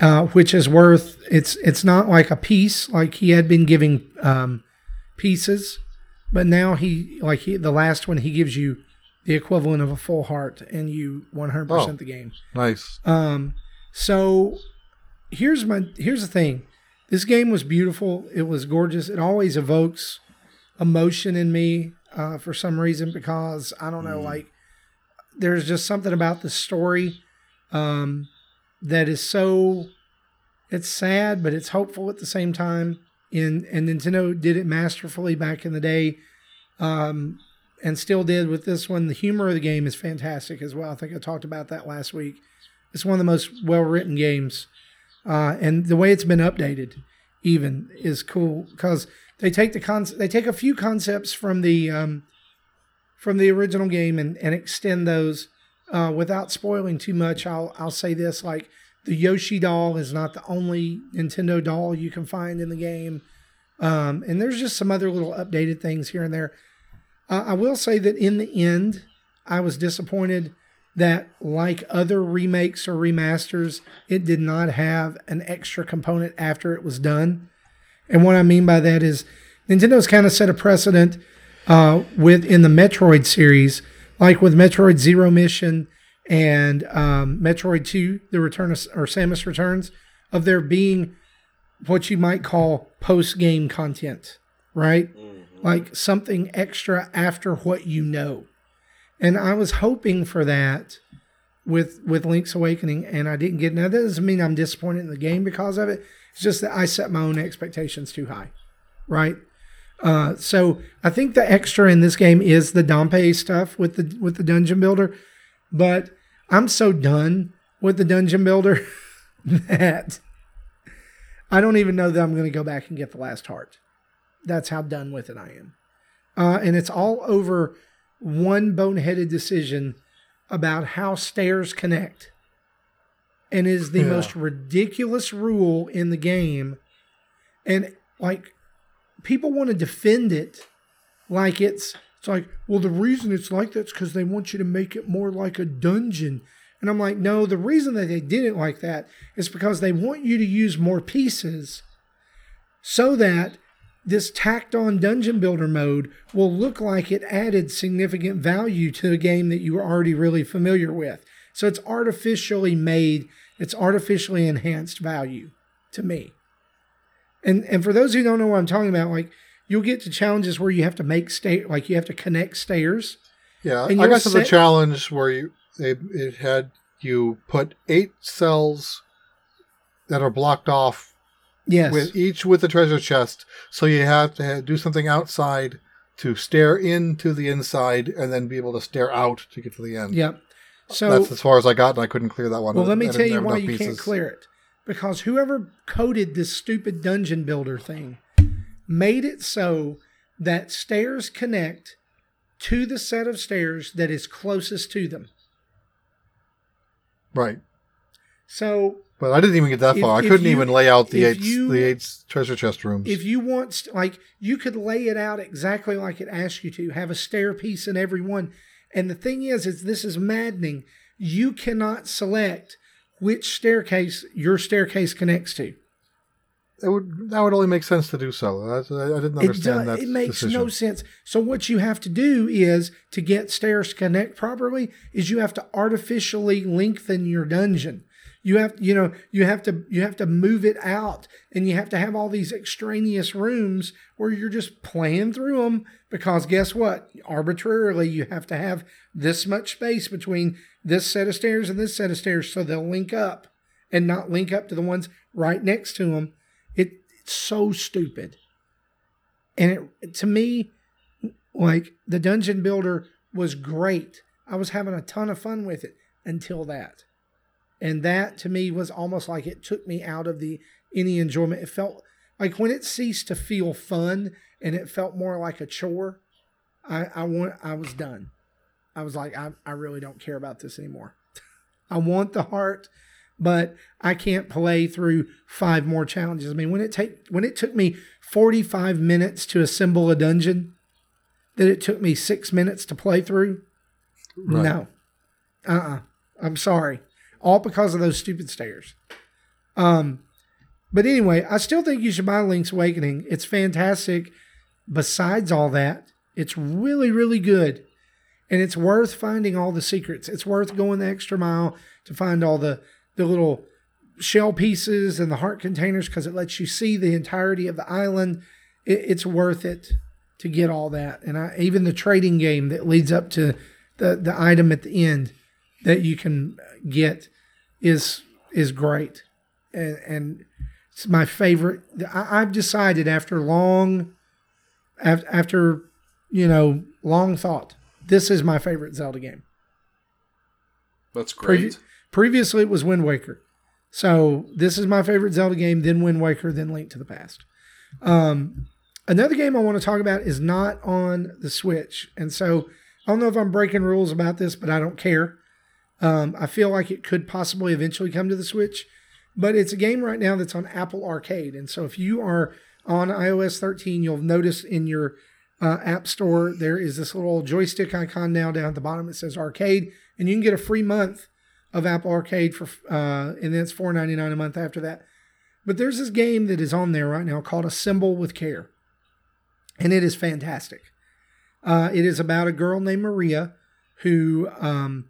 uh, which is worth it's it's not like a piece like he had been giving um, pieces, but now he like he the last one he gives you the equivalent of a full heart and you 100% Oh. the game. nice. Um, so here's my here's the thing. This game was beautiful. It was gorgeous. It always evokes emotion in me uh, for some reason because I don't know, like there's just something about the story um, that is so it's sad, but it's hopeful at the same time. In and Nintendo did it masterfully back in the day, um, and still did with this one. The humor of the game is fantastic as well. I think I talked about that last week. It's one of the most well written games, uh, and the way it's been updated even is cool because they take the con they take a few concepts from the um, from the original game and, and extend those uh, without spoiling too much. I'll I'll say this like the Yoshi doll is not the only Nintendo doll you can find in the game, um, and there's just some other little updated things here and there. Uh, I will say that in the end, I was disappointed that, like other remakes or remasters, it did not have an extra component after it was done. And what I mean by that is Nintendo's kind of set a precedent uh, with in the Metroid series, like with Metroid Zero Mission and um, Metroid Two: The Return of or Samus Returns, of there being what you might call post game content, right? Like something extra after what you know. And I was hoping for that with with Link's Awakening, and I didn't get. Now that doesn't mean I'm disappointed in the game because of it. It's just that I set my own expectations too high, right? Uh, so I think the extra in this game is the Dampé stuff with the with the dungeon builder, but I'm so done with the dungeon builder that I don't even know that I'm going to go back and get the last heart. That's how done with it I am, uh, and it's all over one boneheaded decision about how stairs connect and is the Yeah. most ridiculous rule in the game and like people want to defend it like it's it's like well the reason it's like that's because they want you to make it more like a dungeon and i'm like no the reason that they did it like that is because they want you to use more pieces so that this tacked on dungeon builder mode will look like it added significant value to a game that you were already really familiar with. So it's artificially made, it's artificially enhanced value to me. And and for those who don't know what I'm talking about, like you'll get to challenges where you have to make stay like you have to connect stairs. Yeah, And I got to the set- challenge where you they, it had you put eight cells that are blocked off Yes. with each with the treasure chest. So you have to do something outside to stare into the inside and then be able to stare out to get to the end. Yep. So That's as far as I got, and I couldn't clear that one. Well, let me tell you why you can't clear it. Because whoever coded this stupid dungeon builder thing made it so that stairs connect to the set of stairs that is closest to them. Right, So but I didn't even get that If- far. I couldn't you- even lay out the eight you- the eight treasure chest rooms. if you want, st- like, you could lay it out exactly like it asked you to, have a stair piece in every one. And the thing is, is this is maddening. You cannot select which staircase your staircase connects to. it would that would only make sense to do so. I, I didn't It, understand does, that. it makes decision. no sense. So what you have to do is to get stairs to connect properly is you have to artificially lengthen your dungeon. You have you know you have to you have to move it out and you have to have all these extraneous rooms where you're just playing through them because guess what arbitrarily you have to have this much space between this set of stairs and this set of stairs so they'll link up and not link up to the ones right next to them. It, it's so stupid. And it, to me, like the dungeon builder was great. I was having a ton of fun with it until that. And that to me was almost like it took me out of the any enjoyment. It felt like when it ceased to feel fun and it felt more like a chore, I, I want I was done. I was like, I, I really don't care about this anymore. I want the heart, but I can't play through five more challenges. I mean, when it take when it took me 45 minutes to assemble a dungeon, that it took me six minutes to play through. Right. No. Uh-uh. I'm sorry. All because of those stupid stairs. Um, but anyway, I still think you should buy Link's Awakening. It's fantastic. Besides all that, it's really, really good. And it's worth finding all the secrets. It's worth going the extra mile to find all the, the little shell pieces and the heart containers because it lets you see the entirety of the island. It, it's worth it to get all that. And I, even the trading game that leads up to the, the item at the end that you can get is is great. And, and it's my favorite. I, I've decided after long, after you know, long thought, this is my favorite Zelda game. That's great. Previ- previously, it was Wind Waker. So this is my favorite Zelda game, then Wind Waker, then Link to the Past. Um, another game I want to talk about is not on the Switch. And so I don't know if I'm breaking rules about this, but I don't care. Um, I feel like it could possibly eventually come to the Switch, but it's a game right now that's on Apple Arcade. And so if you are on iOS 13, you'll notice in your uh, App Store there is this little joystick icon now down at the bottom. It says Arcade, and you can get a free month of Apple Arcade for, uh, and then it's $4.99 a month after that. But there's this game that is on there right now called Assemble with Care, and it is fantastic. Uh, it is about a girl named Maria who um,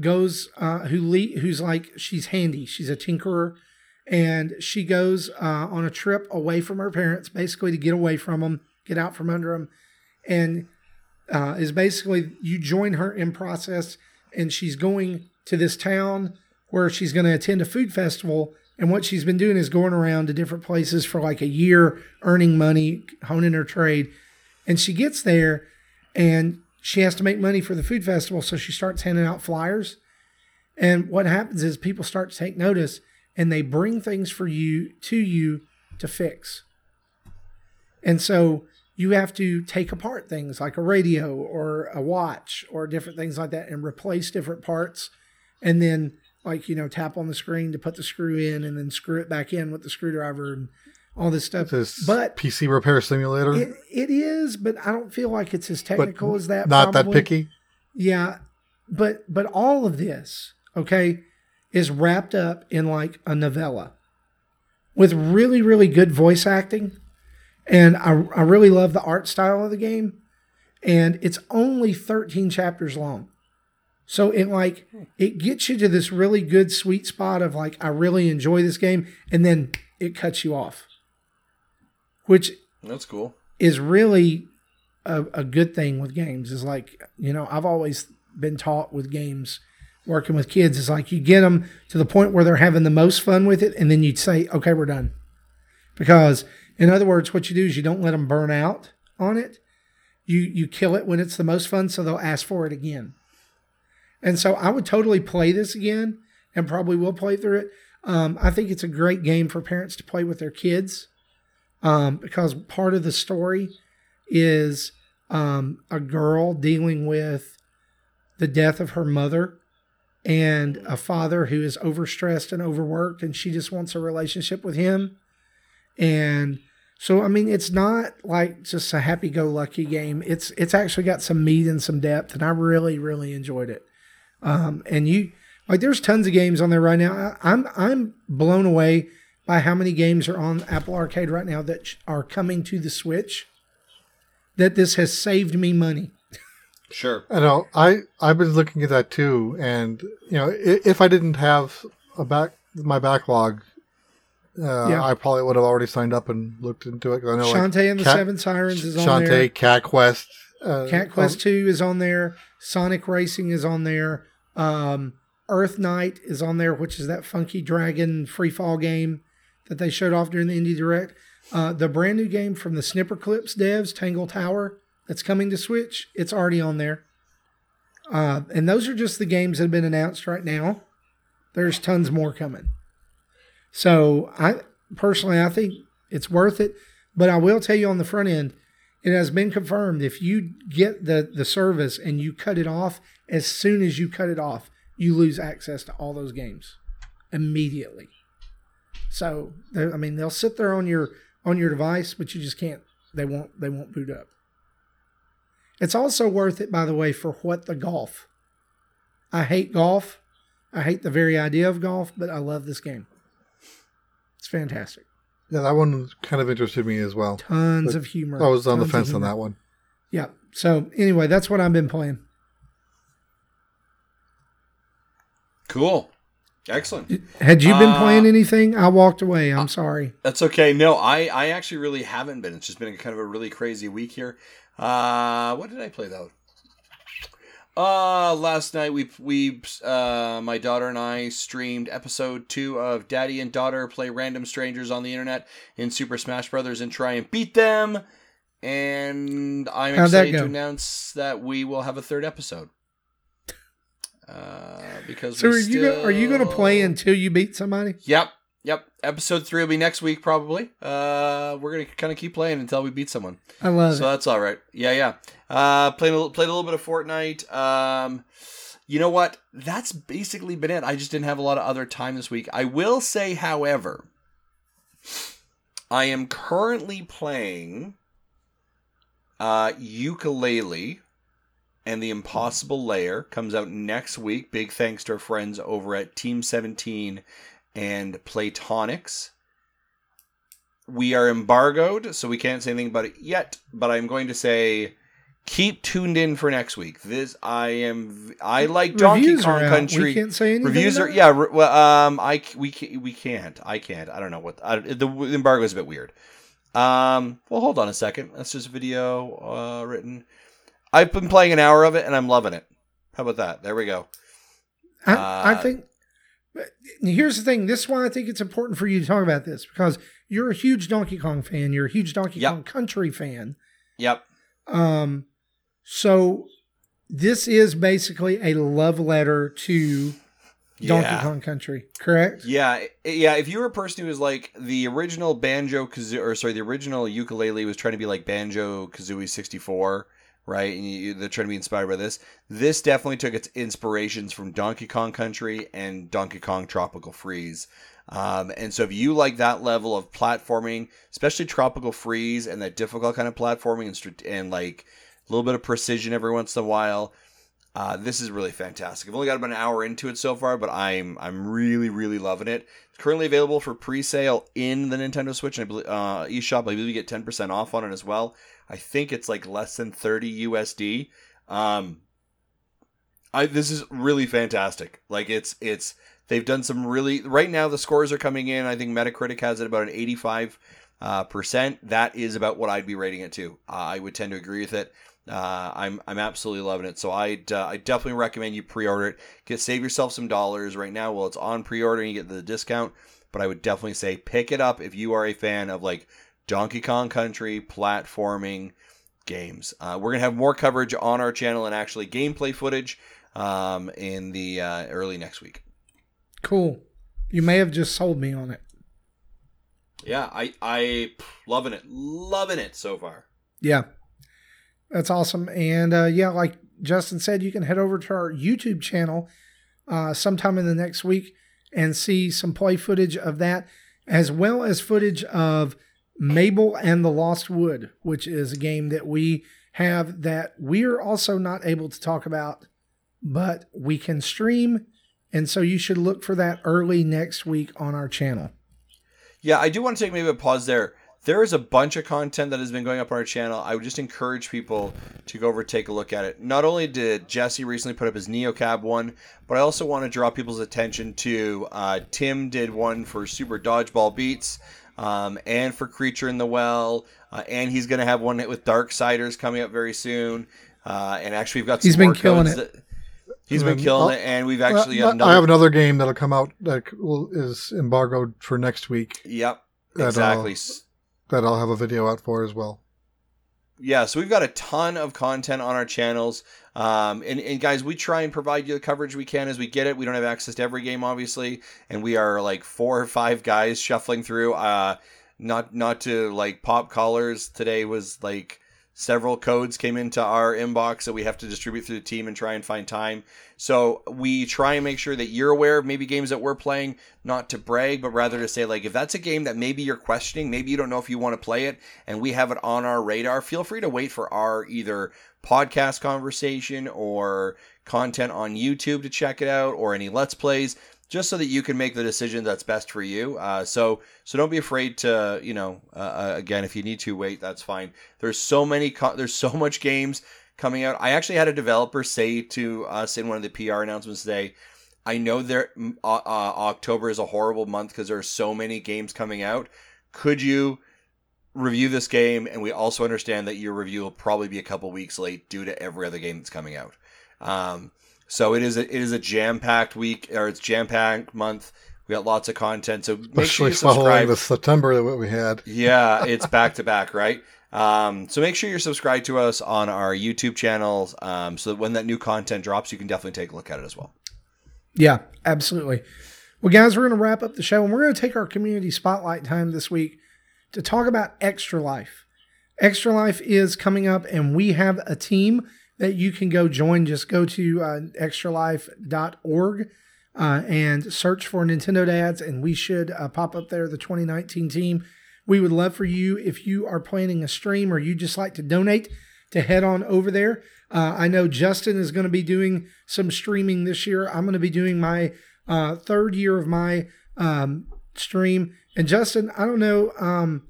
goes, uh, who le- who's like she's handy. She's a tinkerer, and she goes uh, on a trip away from her parents, basically to get away from them, get out from under them, and uh, is basically you join her in process, and she's going to this town where she's going to attend a food festival. And what she's been doing is going around to different places for like a year, earning money, honing her trade. And she gets there and she has to make money for the food festival. So she starts handing out flyers. And what happens is people start to take notice and they bring things for you to you to fix. And so you have to take apart things like a radio or a watch or different things like that and replace different parts and then like you know tap on the screen to put the screw in and then screw it back in with the screwdriver and all this stuff. This but PC repair simulator, it, it is but i don't feel like it's as but technical as that not that picky. yeah but but all of this okay is wrapped up in like a novella with really really good voice acting. And i, I really love the art style of the game. And it's only 13 chapters long. So it like it gets you to this really good sweet spot of like i really enjoy this game and then it cuts you off which That's cool. is really a, a good thing with games. Is like you know i've always been taught with games working with kids is like you get them to the point where they're having the most fun with it and then you'd say okay we're done. Because in other words what you do is you don't let them burn out on it. You you kill it when it's the most fun so they'll ask for it again. And so i would totally play this again and probably will play through it. Um, i think it's a great game for parents to play with their kids um, because part of the story is um, a girl dealing with the death of her mother and a father who is overstressed and overworked and she just wants a relationship with him. And so i mean it's not like just a happy-go-lucky game. It's it's actually got some meat and some depth and i really really enjoyed it. Um, and you like there's tons of games on there right now. I, i'm i'm blown away by how many games are on apple arcade right now that are coming to the switch that this has saved me money Sure. I know. I I've been looking at that too, and you know, i- if I didn't have a back my backlog, uh, Yeah. I probably would have already signed up and looked into it. I know like Shantae and the Cat- Seven Sirens is on there. Shantae. Cat Quest, uh, Cat Quest 2 is on there. Sonic Racing is on there. Um, Earth Knight is on there, which is that funky dragon free fall game that they showed off during the Indie Direct. Uh, the brand new game from the Snipper Clips devs, Tangle Tower, that's coming to Switch. It's already on there. Uh, and those are just the games that have been announced right now. There's tons more coming. So I personally, I think it's worth it. But I will tell you on the front end, it has been confirmed if you get the the service and you cut it off as soon as you cut it off you lose access to all those games immediately so i mean they'll sit there on your on your device but you just can't they won't they won't boot up it's also worth it by the way for what the golf i hate golf i hate the very idea of golf but i love this game it's fantastic Yeah, that one kind of interested me as well. tons But of humor I was on the tons of fence on that one. Yeah. So anyway, that's what I've been playing. Cool. Excellent. Had you been Uh, playing anything? I walked away. I'm sorry. That's okay. No, I, I actually really haven't been. It's just been kind of a really crazy week here. Uh, what did I play though? Uh, last night we we uh my daughter and I streamed episode two of Daddy and Daughter play random strangers on the internet in Super Smash Brothers and try and beat them. And I'm How'd excited to announce that we will have a third episode. Uh, because So are you go- are you going to play until you beat somebody? Yep, yep. Episode three will be next week probably. Uh, we're gonna kind of keep playing until we beat someone. I love So it. So that's all right. Yeah, yeah. Uh, played a little, played a little bit of Fortnite. Um, you know what? That's basically been it. I just didn't have a lot of other time this week. I will say, however, I am currently playing uh, Yooka-Laylee. And the Impossible Lair comes out next week. Big thanks to our friends over at Team 17 and Playtonics we are embargoed, so we can't say anything about it yet. But I'm going to say, keep tuned in for next week. This I am. I like Donkey Reviews Kong. Country. We can't say anything. Reviews are yeah. re- Well, um, I we ca- we can't. I can't. I don't know what I, the embargo is a bit weird. Um, well, hold on a second. That's just a video uh, written. I've been playing an hour of it and I'm loving it. How about that? There we go. I, I Uh, think. Here's the thing. This is why I think it's important for you to talk about this because you're a huge Donkey Kong fan. You're a huge Donkey Yep. Kong Country fan. Yep. Um, so this is basically a love letter to Donkey Yeah. Kong Country, correct? Yeah, yeah. If you were a person who was like the original Banjo Kazooie, or sorry, the original Yooka-Laylee was trying to be like Banjo Kazooie sixty four, right? And you, they're trying to be inspired by this. This definitely took its inspirations from Donkey Kong Country and Donkey Kong Tropical Freeze. Um, and so if you like that level of platforming, especially Tropical Freeze and that difficult kind of platforming and and like a little bit of precision every once in a while, uh, this is really fantastic. I've only got about an hour into it so far, but I'm I'm really really loving it. It's currently available for pre-sale in the Nintendo Switch and I believe, uh, eShop. I believe you get ten percent off on it as well. I think it's like less than thirty USD. Um, I this is really fantastic. Like it's it's they've done some really right now. The scores are coming in. I think Metacritic has it about an eighty-five uh, percent. That is about what I'd be rating it to. Uh, I would tend to agree with it. Uh, I'm I'm absolutely loving it. So I'd uh, I definitely recommend you pre-order it. Get save yourself some dollars right now. While it's on pre-order, and you get the discount. But I would definitely say pick it up if you are a fan of like Donkey Kong Country platforming games. Uh, we're gonna have more coverage on our channel and actually gameplay footage um, in the uh, early next week. Cool. You may have just sold me on it. Yeah, I I loving it, loving it so far. Yeah. That's awesome. And uh, yeah, like Justin said, you can head over to our YouTube channel uh, sometime in the next week and see some play footage of that, as well as footage of Mable and the Lost Wood, which is a game that we have that we're also not able to talk about, but we can stream. And so you should look for that early next week on our channel. Yeah, I do want to take maybe a pause there. There is a bunch of content that has been going up on our channel. I would just encourage people to go over and take a look at it. Not only did Jesse recently put up his Neocab one, but I also want to draw people's attention to uh, Tim did one for Super Dodgeball Beats um, and for Creature in the Well, uh, and he's going to have one with Darksiders coming up very soon. Uh, and actually, we've got some He's been killing it. That, he's been Um, killing I'll- it, and we've actually got another. I have another game that'll come out that will- is embargoed for next week Yep, That, uh, exactly. That I'll have a video out for as well. Yeah, so we've got a ton of content on our channels. Um, and, and guys, we try and provide you the coverage we can as we get it. We don't have access to every game, obviously, and we are like four or five guys shuffling through. Uh, not not to like pop collars. Today was like several codes came into our inbox that we have to distribute through the team and try and find time. So we try and make sure that you're aware of maybe games that we're playing, not to brag, but rather to say like if that's a game that maybe you're questioning, maybe you don't know if you want to play it, and we have it on our radar, feel free to wait for our either podcast conversation or content on YouTube to check it out or any let's plays just so that you can make the decision that's best for you. Uh, so so don't be afraid to you know uh, uh, again if you need to wait that's fine. There's so many co- there's so much games coming out. I actually had a developer say to us in one of the PR announcements today. I know there uh, October is a horrible month because there are so many games coming out. Could you review this game? And we also understand that your review will probably be a couple weeks late due to every other game that's coming out. Um, so it is a, it is a jam packed week or it's jam packed month. We got lots of content, so make sure Especially you following subscribe. the September that we had. Yeah, it's back to back, right? Um, so make sure you're subscribed to us on our YouTube channels, um, so that when that new content drops, you can definitely take a look at it as well. Yeah, absolutely. Well, guys, we're going to wrap up the show and we're going to take our community spotlight time this week to talk about Extra Life. Extra Life is coming up, and we have a team that you can go join. Just go to uh, extralife.org uh, and search for Nintendo Dads, and we should uh, pop up there the 2019 team. We would love for you if you are planning a stream or you just like to donate to head on over there. Uh, I know Justin is going to be doing some streaming this year. I'm going to be doing my uh, third year of my um, stream. And Justin, I don't know. Um,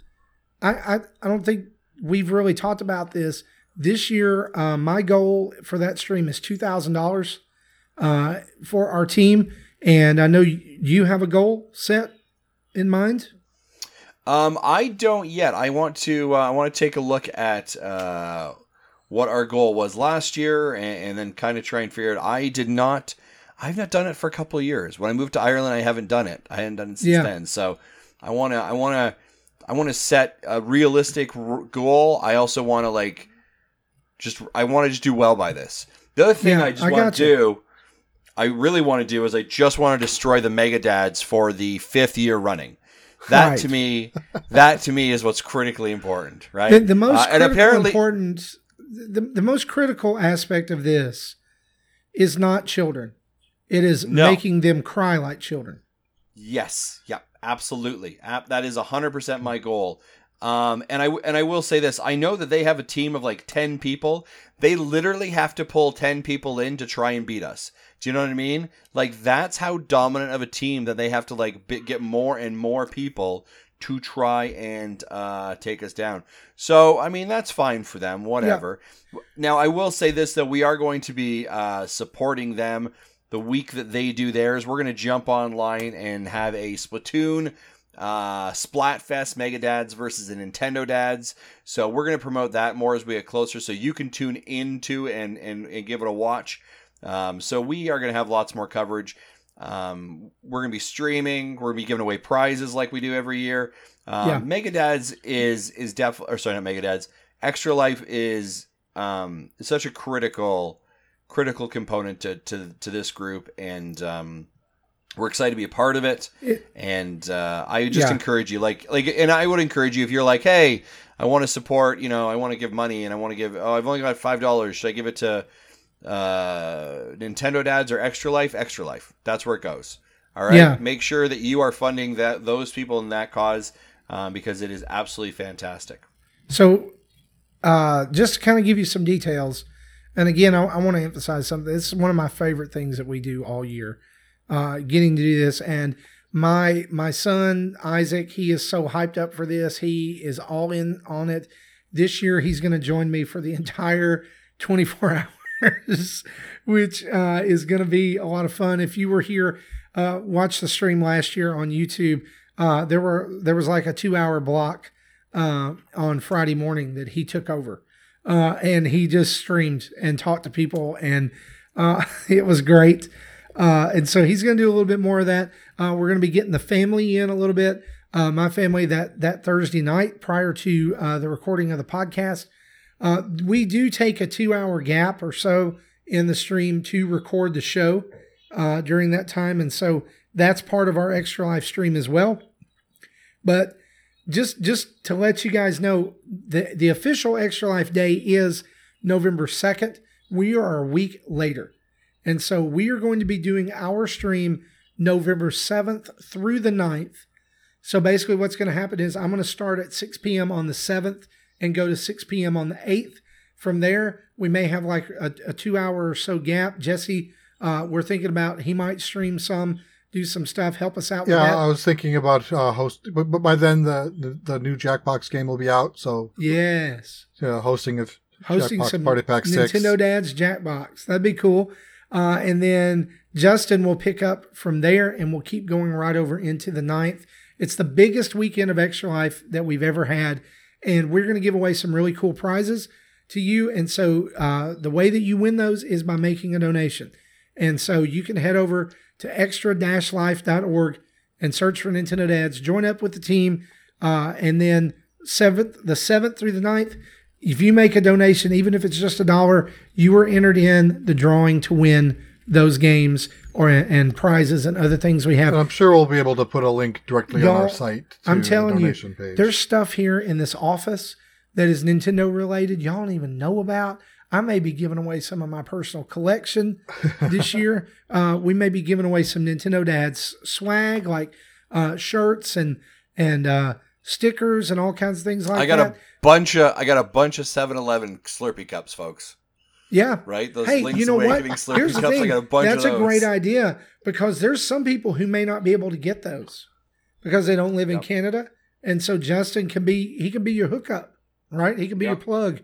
I, I I don't think we've really talked about this this year. Uh, my goal for that stream is two thousand uh, dollars for our team, and I know you have a goal set in mind. Um, I don't yet. I want to. Uh, I want to take a look at uh, what our goal was last year, and, and then kind of try and figure it. I did not. I've not done it for a couple of years. When I moved to Ireland, I haven't done it. I hadn't done it since Yeah. then. So I want to. I want to. I want to set a realistic r- goal. I also want to like, just. I want to just do well by this. The other thing Yeah, I just I want to do. I really want to do is I just want to destroy the Mega Dads for the fifth year running. That Right. to me, that to me is what's critically important, right? The, the most Uh, and apparently, important, the, the most critical aspect of this is not children. It is No. making them cry like children. Yes. Yeah. Absolutely. That is hundred percent my goal. Um, and I and I will say this: I know that they have a team of like ten people. They literally have to pull ten people in to try and beat us. Do you know what I mean? Like that's how dominant of a team that they have to like bi- get more and more people to try and uh, take us down. So I mean that's fine for them. Whatever. Now I will say this though: we are going to be uh, supporting them the week that they do theirs, we're going to jump online and have a Splatoon uh, Splatfest Mega Dads versus the Nintendo Dads. So we're going to promote that more as we get closer, so you can tune into and and, and give it a watch. Um, so we are going to have lots more coverage. Um, we're going to be streaming. We're going to be giving away prizes like we do every year. Um, Yeah. Mega Dads is is definitely, or sorry, not Mega Dads. Extra Life is um, such a critical critical component to, to, to this group and um, we're excited to be a part of it. It- and uh, i just Yeah. encourage you like like and i would encourage you if you're like hey i want to support you know i want to give money and i want to give oh i've only got five dollars. Should i give it to uh, nintendo dads or extra life? Extra life. That's where it goes. All right? Yeah. make sure that you are funding that those people in that cause um, because it is absolutely fantastic. So, uh, just to kind of give you some details, and again, I, I want to emphasize something. This is one of my favorite things that we do all year, uh, getting to do this. And my my son Isaac, he is so hyped up for this. He is all in on it. This year, he's going to join me for the entire 24 hours, which uh, is going to be a lot of fun. If you were here, uh, watch the stream last year on YouTube. Uh, there were there was like a two hour block uh, on Friday morning that he took over. Uh, and he just streamed and talked to people, and uh, it was great. Uh, and so he's going to do a little bit more of that. Uh, we're going to be getting the family in a little bit. Uh, my family that that Thursday night prior to uh, the recording of the podcast, uh, we do take a two hour gap or so in the stream to record the show uh, during that time, and so that's part of our extra live stream as well. But just just to let you guys know, the the official Extra Life Day is November second. We are a week later, and so we are going to be doing our stream November seventh through the 9th. So basically, what's going to happen is I'm going to start at 6 p.m. on the seventh and go to 6 p.m. on the eighth. From there, we may have like a, a two hour or so gap. Jesse, uh, we're thinking about he might stream some, do some stuff, help us out with Yeah. I was thinking about uh, host, but, but by then the, the the new Jackbox game will be out. So yes. uh, hosting of hosting Jackbox some Party Pack. Nintendo Dad's Jackbox. That'd be cool. Uh, and then Justin will pick up from there and we'll keep going right over into the ninth. It's the biggest weekend of Extra Life that we've ever had. And we're going to give away some really cool prizes to you. And so uh, the way that you win those is by making a donation. And so you can head over to extra-life.org and search for Nintendo Dads. Join up with the team. Uh, and then seventh, the seventh through the ninth, if you make a donation, even if it's just a dollar, you are entered in the drawing to win those games or and prizes and other things we have. And I'm sure we'll be able to put a link directly on Y'all, our site. To I'm telling the you, page. there's stuff here in this office that is Nintendo related y'all don't even know about. I may be giving away some of my personal collection this year. Uh, we may be giving away some Nintendo Dad's swag, like uh, shirts and and uh, stickers and all kinds of things like that. I got that. a bunch of I got a bunch of 7-Eleven Slurpee cups, folks. yeah, Right? Those hey, Link's you know what? Slurpee Here's the cups. I thing. got a bunch That's a great idea because there's some people who may not be able to get those because they don't live in Yep. Canada, and so Justin can be he can be your hookup, right? He can be Yep. your plug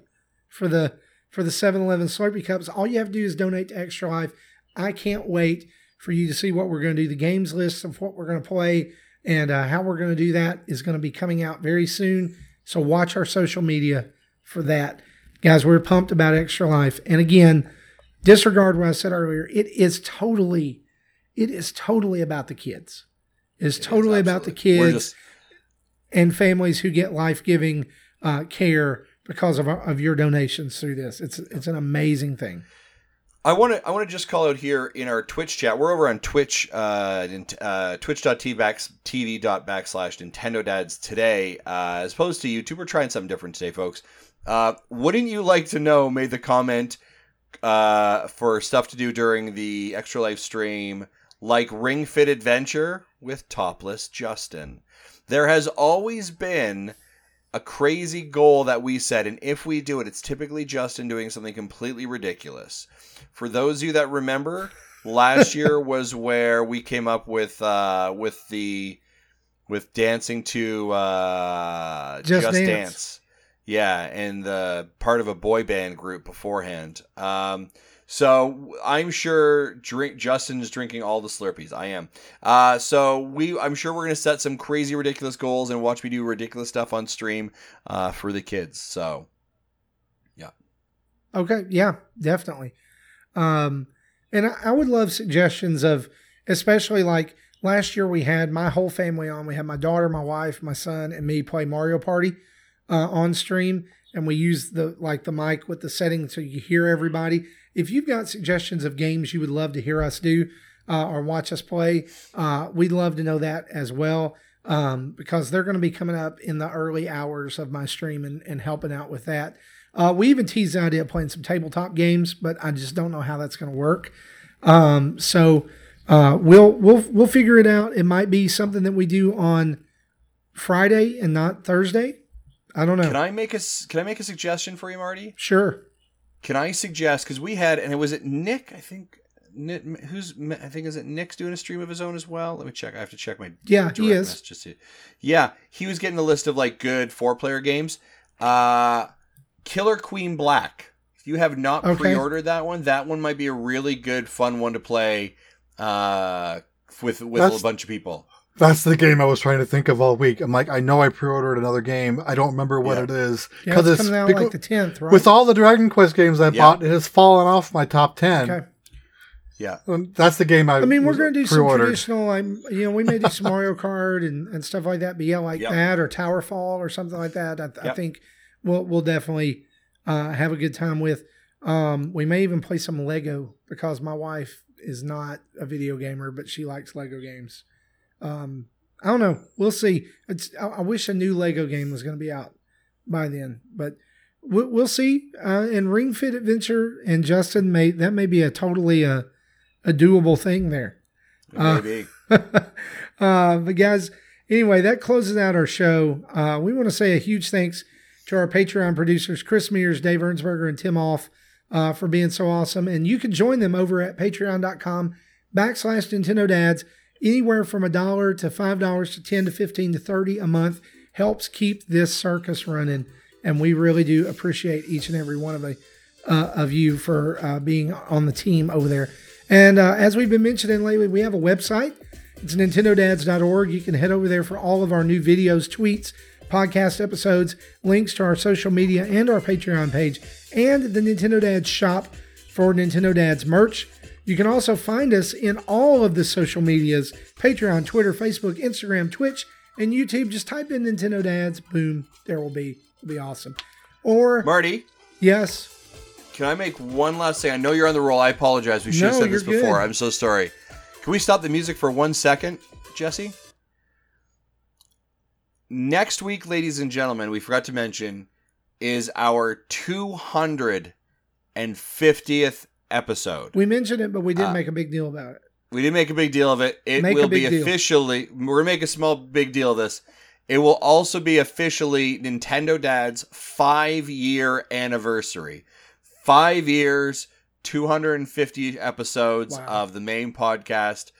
for the for the 7-Eleven Slurpee cups. All you have to do is donate to Extra Life. I can't wait for you to see what we're going to do. The games list of what we're going to play and uh, how we're going to do that is going to be coming out very soon. So watch our social media for that. Guys, we're pumped about Extra Life. And again, disregard what I said earlier. It is totally, it is totally about the kids. It's It is, totally about the kids just- and families who get life giving uh, care because of, our, of your donations through this. It's it's an amazing thing. I want to I want to just call out here in our Twitch chat. We're over on Twitch, uh, uh twitch.tv TV backslash Nintendo Dads today. Uh, as opposed to YouTube, we're trying something different today, folks. Uh, wouldn't you like to know? Made the comment uh, for stuff to do during the Extra Life stream, like Ring Fit Adventure with Topless Justin. There has always been a crazy goal that we set, and if we do it, it's typically Justin doing something completely ridiculous. For those of you that remember, last year was where we came up with uh, with the with dancing to uh, Just Dance. Yeah, and the part of a boy band group beforehand. Um, so I'm sure drink Justin is drinking all the Slurpees. I am. Uh, so we I'm sure we're gonna set some crazy ridiculous goals and watch me do ridiculous stuff on stream uh, for the kids. So yeah. Okay, yeah, definitely. Um, and I, I would love suggestions of, especially like last year we had my whole family on. We had my daughter, my wife, my son, and me play Mario Party uh, on stream, and we used the like the mic with the setting so you hear everybody. If you've got suggestions of games you would love to hear us do uh, or watch us play, uh, we'd love to know that as well. Um, because they're going to be coming up in the early hours of my stream and, and helping out with that. Uh, we even teased the idea of playing some tabletop games, but I just don't know how that's going to work. Um, so uh, we'll we'll we'll figure it out. It might be something that we do on Friday and not Thursday. I don't know. can I make a can I make a suggestion for you, Marty? sure. Can I suggest because we had and it was it Nick? I think Nick, who's I think is it Nick's doing a stream of his own as well. Let me check. I have to check my Yeah, he is. to- Yeah, he was getting a list of like good four player games. Uh, Killer Queen Black. If you have not Okay. pre-ordered that one, that one might be a really good, fun one to play uh, with with That's- a bunch of people. That's the game I was trying to think of all week. I'm like, I know I pre-ordered another game. I don't remember what Yeah. it is Yeah, it's, coming out becau- like the tenth, right? with all the Dragon Quest games I Yeah. bought, it has fallen off my top ten. okay. Yeah, Um, That's the game I. I mean, we're going to do some pre-ordered. traditional, like, you know, we may do some Mario Kart and, and stuff like that. But yeah, like Yep. that or Tower Fall or something like that. I, I think we'll we'll definitely uh, have a good time with. Um, we may even play some Lego because my wife is not a video gamer, but she likes Lego games. Um, I don't know. We'll see. It's I, I wish a new Lego game was going to be out by then, but we'll, we'll see. Uh, and Ring Fit Adventure and Justin may that may be a totally a a doable thing there. Uh, maybe. uh, but guys, anyway, that closes out our show. Uh, we want to say a huge thanks to our Patreon producers, Chris Mears, Dave Ernsberger, and Tim Off, uh, for being so awesome. And you can join them over at patreon.com backslash Nintendo Dads. Anywhere from a dollar to five dollars to ten to fifteen to thirty a month helps keep this circus running, and we really do appreciate each and every one of the uh, of you for uh, being on the team over there. And uh, as we've been mentioning lately, we have a website. It's nintendodads.org. You can head over there for all of our new videos, tweets, podcast episodes, links to our social media and our Patreon page, and the Nintendo Dads shop for Nintendo Dads merch. You can also find us in all of the social medias Patreon, Twitter, Facebook, Instagram, Twitch, and YouTube. Just type in Nintendo Dads. Boom. There will be. It'll be awesome. Or, Marty, yes. can I make one last thing? I know you're on the roll. I apologize. We should have said this before. good. I'm so sorry. Can we stop the music for one second, Jesse? Next week, ladies and gentlemen, we forgot to mention, is our 250th episode. We mentioned it, but we didn't Uh, make a big deal about it. We didn't make a big deal of it. It Make will be big deal. officially. We're gonna make a small big deal of this. It will also be officially Nintendo Dad's five year anniversary. Five years, 250 episodes Wow. of the main podcast.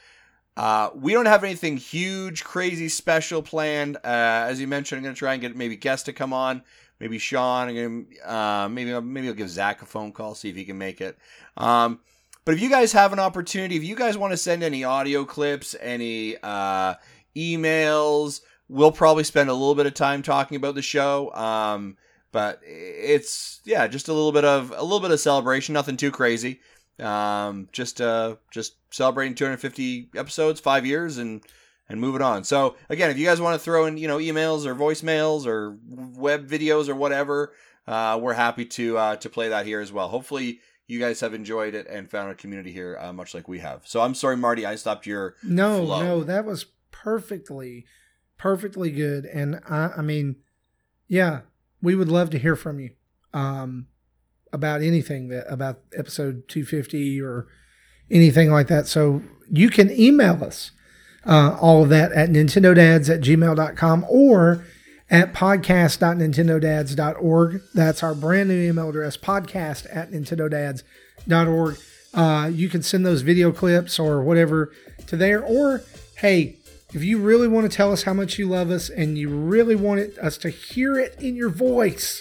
Uh, we don't have anything huge, crazy, special planned. Uh, as you mentioned, I'm going to try and get maybe guests to come on. Maybe Sean. Uh, maybe maybe I'll give Zach a phone call, see if he can make it. Um, but if you guys have an opportunity, if you guys want to send any audio clips, any uh, emails, we'll probably spend a little bit of time talking about the show. Um, but it's yeah, just a little bit of a little bit of celebration, nothing too crazy. Um, just uh, just celebrating 250 episodes, five years, and and move it on. So again, if you guys want to throw in you know emails or voicemails or web videos or whatever, uh, we're happy to uh, to play that here as well. Hopefully you guys have enjoyed it and found a community here, uh, much like we have. So I'm sorry, Marty, I stopped your. No, flow. no, that was perfectly, perfectly good. And I, I mean, yeah, we would love to hear from you um, about anything that about episode 250 or anything like that. So you can email us uh, all of that at nintendodads at gmail.com or at podcast.nintendodads.org. That's our brand new email address, podcast at nintendodads.org. Uh, you can send those video clips or whatever to there. Or, hey, if you really want to tell us how much you love us and you really want it, us to hear it in your voice,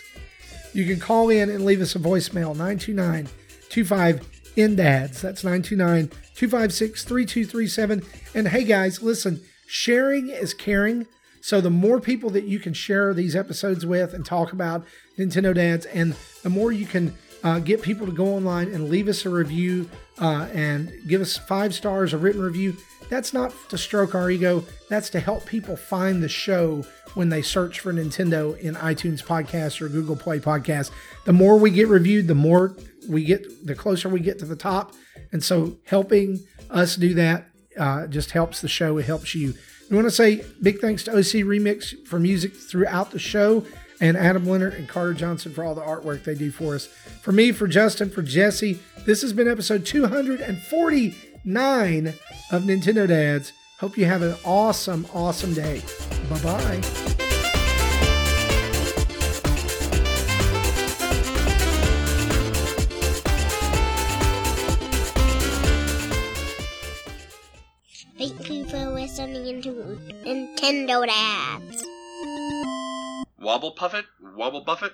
you can call in and leave us a voicemail 929 25 NDADS. That's 929 256 3237. And hey, guys, listen, sharing is caring. So the more people that you can share these episodes with and talk about Nintendo Dads, and the more you can uh, get people to go online and leave us a review uh, and give us five stars, a written review. That's not to stroke our ego. That's to help people find the show when they search for Nintendo in iTunes Podcast or Google Play Podcast. The more we get reviewed, the more we get, the closer we get to the top. And so helping us do that uh, just helps the show. It helps you. We want to say big thanks to OC Remix for music throughout the show and Adam Leonard and Carter Johnson for all the artwork they do for us. For me, for Justin, for Jesse, this has been episode 249 of Nintendo Dads. Hope you have an awesome, awesome day. Bye bye. For listening into Nintendo Dads. Wobble Puffet? Wobble Buffet?